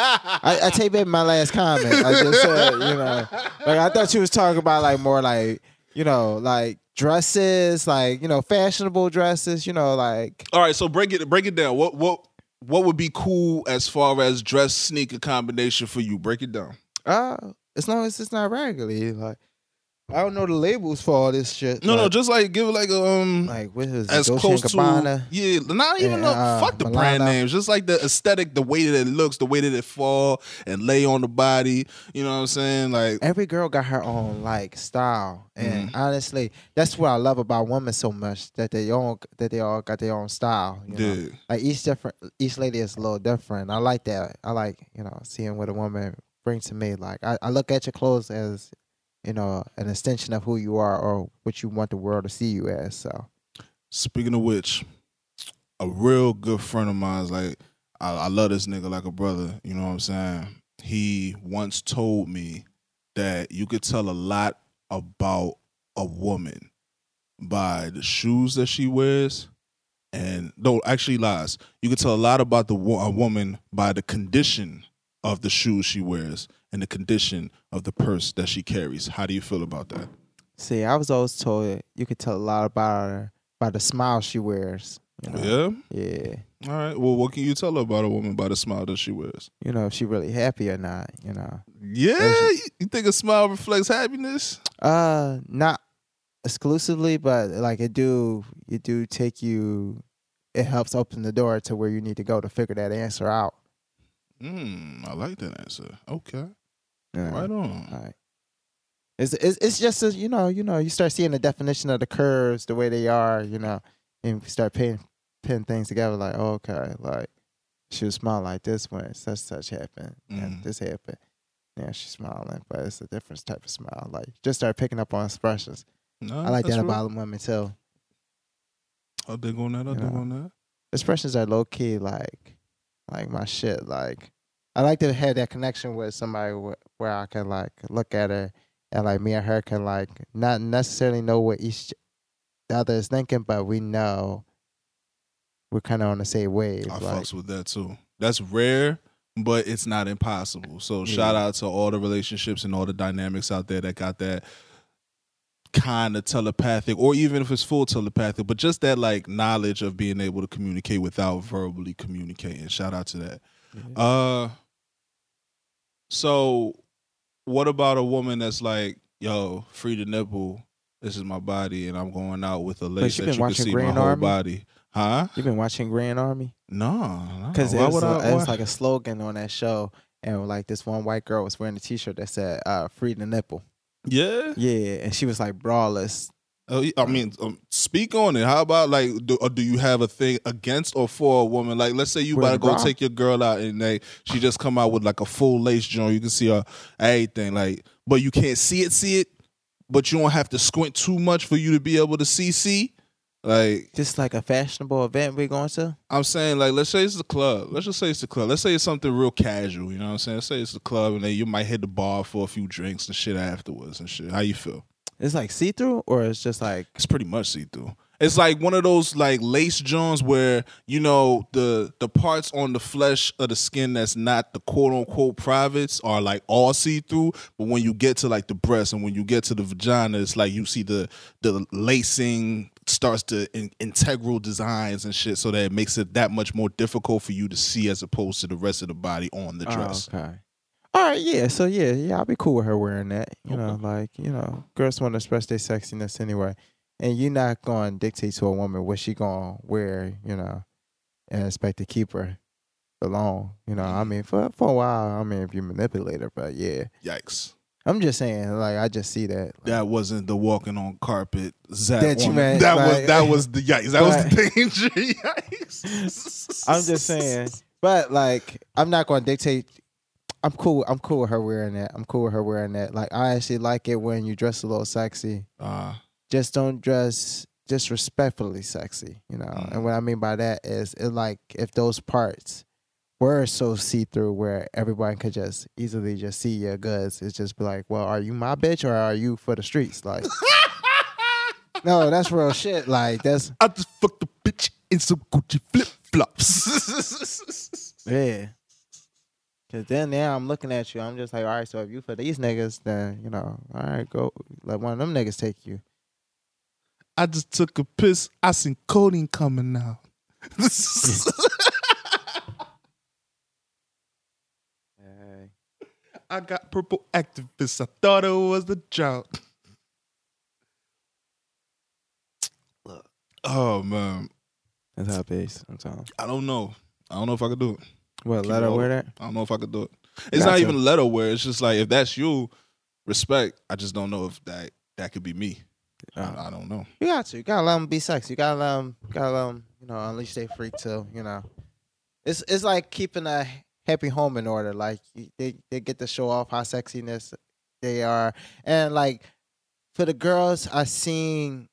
I, I take back my last comment. I just said, you know, like I thought she was talking about like more like, you know, like dresses, like you know, fashionable dresses. You know, like All right, so break it break it down. What what what would be cool as far as dress sneaker combination for you? Break it down. uh, as long as it's not raggedy. Like I don't know the labels for all this shit. No, no, just like give it like a um like what is it, as Dolce close and to yeah, not even and, the uh, fuck the brand names, just like the aesthetic, the way that it looks, the way that it fall and lay on the body. You know what I'm saying? Like every girl got her own like style, and Mm-hmm. honestly, that's what I love about women so much that they all that they all got their own style. You know? Like each different, each lady is a little different. I like that. I like you know seeing what a woman brings to me. Like I, I look at your clothes as you know an extension of who you are or what you want the world to see you as. So Speaking of which, a real good friend of mine's like I, I love this nigga like a brother. You know what I'm saying? He once told me that you could tell a lot about a woman by the shoes that she wears, and no, actually lies. You could tell a lot about the a woman by the condition of the shoes she wears and the condition of the purse that she carries. How do you feel about that? see, I was always told you could tell a lot about her by the smile she wears. You know? Yeah. Yeah. All right. Well, what can you tell about a woman by the smile that she wears? You know if she really happy or not. You know. Yeah, you think a smile reflects happiness? Uh, not exclusively, but like it do it do take you. It helps open the door to where you need to go to figure that answer out. Hmm, I like that answer. Okay, Yeah. right on. Like, it's, it's it's just a, you know you know you start seeing the definition of the curves the way they are you know and you start putting putting things together like oh, okay like she was smiling like this when such such happened and Mhm. this happened yeah she's smiling but it's a different type of smile like just start picking up on expressions No, I like that real. about women too I dig on that. I You dig know. on that. expressions are low key like like my shit like I like to have that connection with somebody wh- where I can like look at her and like me and her can like not necessarily know what each the other is thinking, but we know we're kind of on the same wave. I like, fucks with that too. That's rare, but it's not impossible. So shout out to all the relationships and all the dynamics out there that got that kind of telepathic, or even if it's full telepathic, but just that like knowledge of being able to communicate without verbally communicating. Shout out to that. Yeah. Uh, so what about a woman that's like, yo, free the nipple. This is my body, and I'm going out with a lace you that been you can watching see Green my whole Army? body. Huh? you been watching Grand Army? No, no. Because Why it, was it was like a slogan on that show, and like this one white girl was wearing a T-shirt that said uh, "Free the nipple." Yeah. Yeah, and she was like braless. Oh, I mean, um, speak on it. How about like, do, do you have a thing against or for a woman? Like, let's say you about to go bra? take your girl out and they she just come out with like a full lace joint. You can see her everything, like, but you can't see it, see it. But you don't have to squint too much for you to be able to see. See, Like Just like a fashionable event we're going to. I'm saying, like let's say it's the club. Let's just say it's the club. Let's say it's something real casual. You know what I'm saying? Let's say it's the club, and then you might hit the bar for a few drinks and shit afterwards and shit. How you feel? It's like see through, or it's just like It's pretty much see through. It's like one of those like lace joints where you know the the parts on the flesh of the skin that's not the quote unquote privates are like all see through, but when you get to like the breast and when you get to the vagina, it's like you see the the lacing starts to in, integral designs and shit, so that it makes it that much more difficult for you to see as opposed to the rest of the body on the oh, dress. Oh, okay. All right, yeah. So yeah, yeah, I'll be cool with her wearing that. You know, like you know, girls want to express their sexiness anyway, and you're not going to dictate to a woman what she gonna wear. You know, and expect to keep her alone. You know, I mm-hmm. mean, for for a while, I mean, if you manipulate her, but yeah, Yikes! I'm just saying, like, I just see that. like, That wasn't the walking on carpet. Zap That you meant, that was like- that was the yikes. That was the danger. Yikes! I'm just saying, but like, I'm not going to dictate. I'm cool. I'm cool with her wearing that. I'm cool with her wearing that. Like, I actually like it when you dress a little sexy. Uh, just don't dress just respectfully sexy, you know. Mm. And what I mean by that is it like if those parts were so see through where everybody could just easily just see your goods, it's just be like, well, are you my bitch or are you for the streets? Like, no, that's real shit. Like that's I just fucked the bitch in some Gucci flip flops. yeah. Cause then now I'm looking at you, I'm just like, all right, so if you for these niggas, then you know, all right, go let one of them niggas take you. I just took a piss. I seen codeine coming out. I got purple Actavis. I thought it was the drought. Oh man, That's how it is. I'm telling. I don't know. I don't know if I could do it. What, Keep let her it wear that? I don't know if I could do it. It's not even letter wear. It's just like if that's you, respect. I just don't know if that that could be me. Oh. I, I don't know. You got to. You gotta let them be sexy. You gotta let them. Gotta let them. You know, unleash their freak too. You know, it's it's like keeping a happy home in order. Like they they get to show off how sexiness they are, and like for the girls, I seen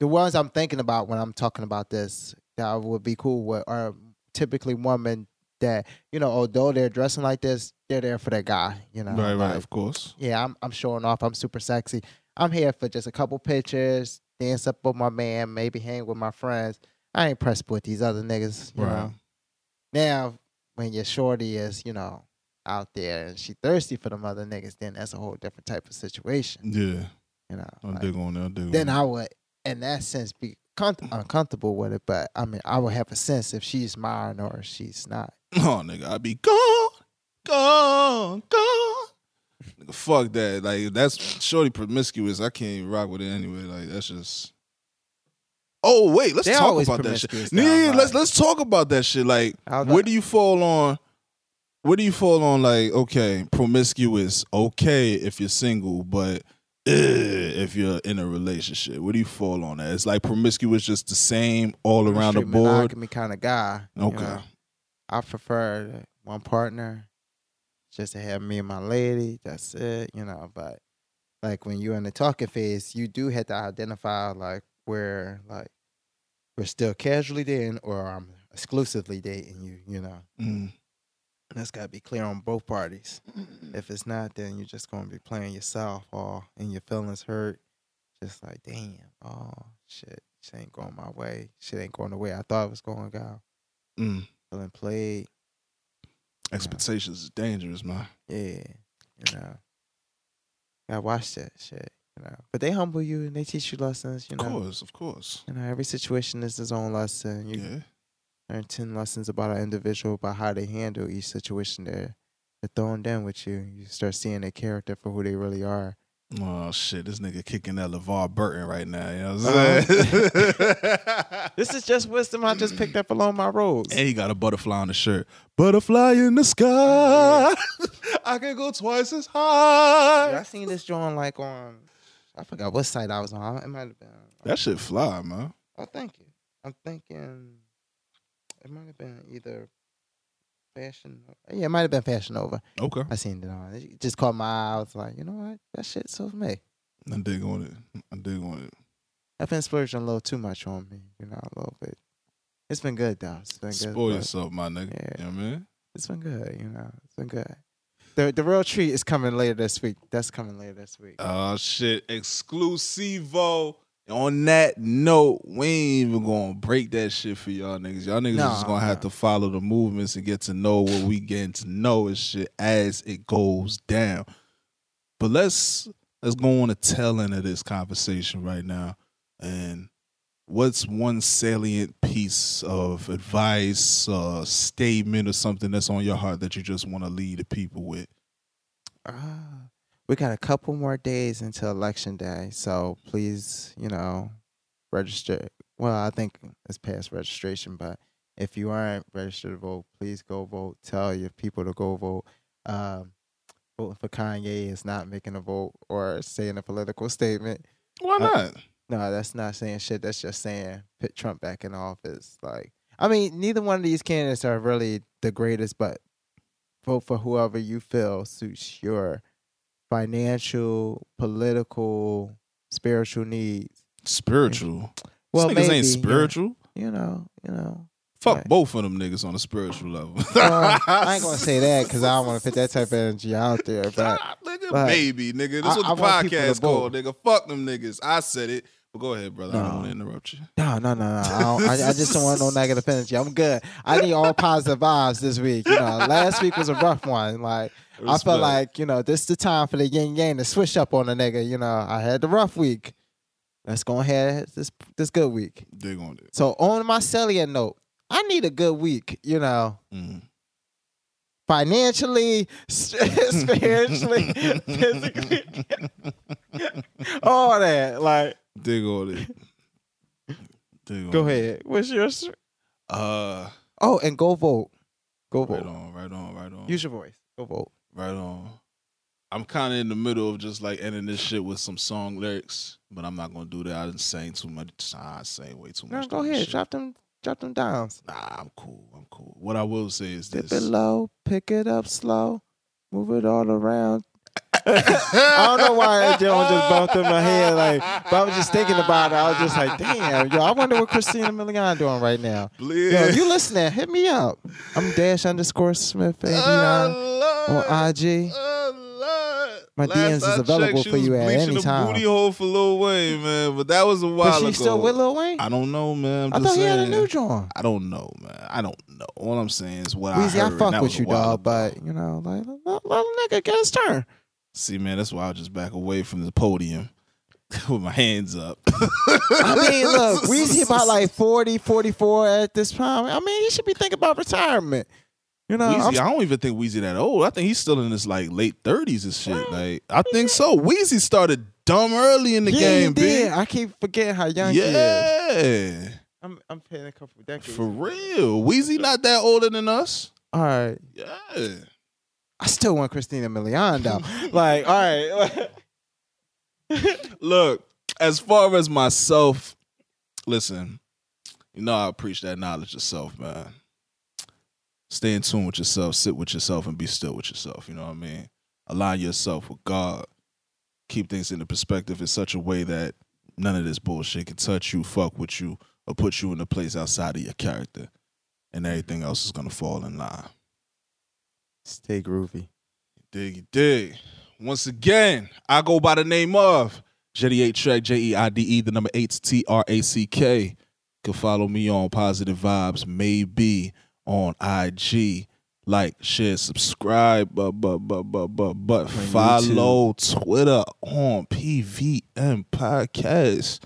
the ones I'm thinking about when I'm talking about this that would be cool with are typically women that you know, although they're dressing like this, they're there for their guy. You know, right, right, of course. yeah, I'm I'm showing off. I'm super sexy. I'm here for just a couple pictures, dance up with my man, maybe hang with my friends. I ain't pressed with these other niggas, you Right. know. Now, when your shorty is, you know, out there and she thirsty for the mother niggas, then that's a whole different type of situation, Yeah, you know. I like, dig on that. I dig then I would, in that sense, be con- uncomfortable with it. But I mean, I would have a sense if she's mine or if she's not. Oh, nigga, I'd be gone, gone, gone. Nigga, fuck that. Like that's shorty promiscuous. I can't even rock with it anyway. Like that's just. Oh wait, let's They talk always about that shit. promiscuous Yeah, yeah, let's let's talk about that shit. Like, where do you fall on? Where do you fall on? Like, okay, promiscuous, okay if you're single, but ugh, if you're in a relationship, where do you fall on that? It's like promiscuous, just the same all around the straight board. monogamy kind of guy. you Okay. know. I prefer that one partner, just to have me and my lady. That's it, you know. But like when you're in the talking phase, you do have to identify like where like we're still casually dating or I'm exclusively dating you. You know, Mm. that's got to be clear on both parties. If it's not, then you're just gonna be playing yourself or and your feelings hurt. Just like damn, oh shit, shit ain't going my way. Shit ain't going the way I thought it was going to go. Mm. Feeling played. Expectations is dangerous, man. Yeah, you know. Gotta watch that shit, you know. But they humble you and they teach you lessons, you Of know. course, of course. You know, every situation is its own lesson. You Yeah. learn ten lessons about an individual about how they handle each situation they're, they're thrown down with you. You start seeing their character for who they really are. Oh shit, this nigga kicking that LeVar Burton right now. You know what Uh-huh. I'm saying? This is just wisdom I just picked up along my roads. and he got a butterfly on the shirt. Butterfly in the sky. I can go twice as high. Yeah, I seen this drawing like on I forgot what site I was on. It might have been uh, That shit fly, man. Oh, thank you. I'm thinking it might have been either Fashion. Yeah, it might have been Fashion Over. Okay. I seen it on. It just caught my eye. I was like, you know what? That shit's so me. I dig on it. I dig on it. I've been splurging a little too much on me, you know, a little bit. It's been good though. It's been good. Spoil yourself, my nigga. Yeah. You know what I mean? It's been good, you know. It's been good. The the real treat is coming later this week. That's coming later this week. Oh shit, exclusivo. On that note, we ain't even gonna break that shit for y'all niggas. Y'all niggas Nah, just gonna have to follow the movements and get to know what we getting to know and shit as it goes down. But let's let's go on a tail end of this conversation right now. And what's one salient piece of advice, uh, statement, or something that's on your heart that you just want to lead the people with? Ah, we got a couple more days until election day, so please, you know, register. Well, I think it's past registration, but if you aren't registered to vote, please go vote. Tell your people to go vote. Um, voting for Kanye is not making a vote or saying a political statement. Why Uh, not? No, that's not saying shit. That's just saying put Trump back in office. Like, I mean, neither one of these candidates are really the greatest, but vote for whoever you feel suits your financial, political, spiritual needs. spiritual. Well, These niggas maybe, ain't spiritual. You know, you know. Fuck both of them niggas on a spiritual level. Well, I ain't gonna say that because I don't want to put that type of energy out there. But nigga, but maybe, nigga. This is I what the podcast called, nigga. Fuck them niggas. I said it. But go ahead, brother. I don't want to interrupt you. no, no, no, no. I, don't, I, I just don't want no negative energy. I'm good. I need all positive vibes this week. You know, last week was a rough one. Like I felt like you know this is the time for the yin yang to switch up on a nigga. You know, I had the rough week. Let's go ahead this this good week. Dig on it. So on my cellular note, I need a good week. You know, Mm. financially, spiritually, physically, all that. Like, Dig on it. Dig on go it. ahead. What's yours? Uh, Oh, and go vote. Go vote. right on, right on, right on. Use your voice. Go vote. Right on. I'm kind of in the middle of just like ending this shit with some song lyrics, but I'm not gonna do that. I didn't sing too much. I sang way too No, much. go on this ahead. shit. Drop them. Drop them downs. Nah, I'm cool. I'm cool. What I will say is Dip this. it low. Pick it up slow. Move it all around. I don't know why that just bumped in my head. Like, but I was just thinking about it. I was just like, damn, yo, I wonder what Christina Milian doing right now. Yo, if you listening, hit me up. I'm dash underscore Smith eighty nine on IG. My DMs is available for you at any time. booty hole for Lil Wayne, man. But that was a while But she ago. still with Lil Wayne? I, I don't know, man. I'm just thought he had a new joint. I don't know, man. I don't know. All I'm saying is what Weezy, I I, fuck with you, dog. But you know, like, let, let a nigga get his turn. See, man, that's why I just back away from the podium with my hands up. I mean, look, Weezy about like 40, 44 at this time. I mean, he should be thinking about retirement. You know, Weezy, I'm- don't even think Weezy that old. I think he's still in his like late thirties and shit. Like I think so. Weezy started dumb early in the yeah, game, did. I keep forgetting how young he is. Yeah, I'm, I'm paying a couple of decades. for real. Weezy not that older than us. All right. Yeah. I still want Christina Milian, though. like, all right. Look, as far as myself, listen, you know I preach that knowledge of self, man. Stay in tune with yourself, sit with yourself, and be still with yourself. You know what I mean? Align yourself with God. Keep things in the perspective in such a way that none of this bullshit can touch you, fuck with you, or put you in a place outside of your character. And everything else is gonna fall in line. Stay groovy. Dig, you dig. Once again, I go by the name of Jetty 8 Track, J E I D E, the number 8 T R A C K. You can follow me on Positive Vibes, maybe on IG. Like, share, subscribe, but, but, but, but, but, but follow Twitter on PVM Podcast.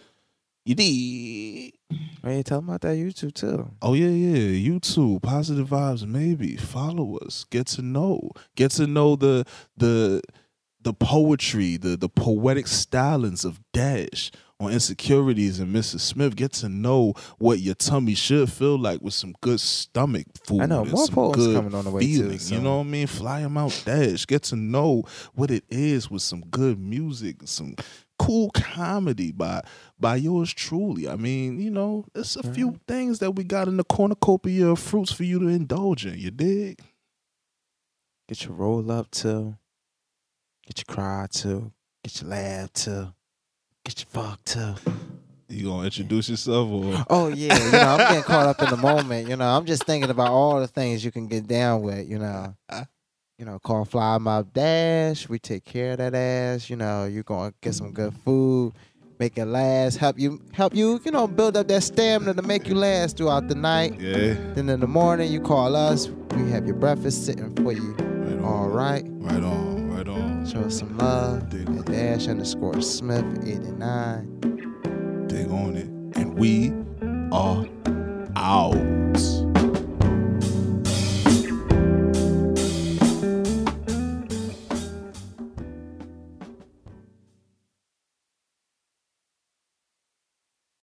You dig? Hey, tell them about that YouTube, too. Oh yeah, yeah. YouTube, positive vibes, maybe. Follow us. Get to know. Get to know the the the poetry, the the poetic stylings of Dash on insecurities and Mrs. Smith. Get to know what your tummy should feel like with some good stomach food. I know, and more some poems coming on the way, too, so- You know what I mean? Fly them out, Dash. Get to know what it is with some good music, some cool comedy by by yours truly. I mean, you know, it's a few mm-hmm. things that we got in the cornucopia of fruits for you to indulge in. You dig? Get your roll up, too. Get your cry, too. Get your laugh, too. Get your fuck, too. You gonna introduce yourself or? Oh yeah, you know, I'm getting caught up in the moment. You know, I'm just thinking about all the things you can get down with. You know, you know, call Fly Mob Dash. We take care of that ass. You know, you're gonna get some good food, make it last, help you, help you, you know, build up that stamina to make you last throughout the night. Yeah. Then in the morning, you call us. We have your breakfast sitting for you. Right on. All right. Right on. Right on. Show us some love. Dig At Dash underscore Smith 89. Dig on it. And we are out.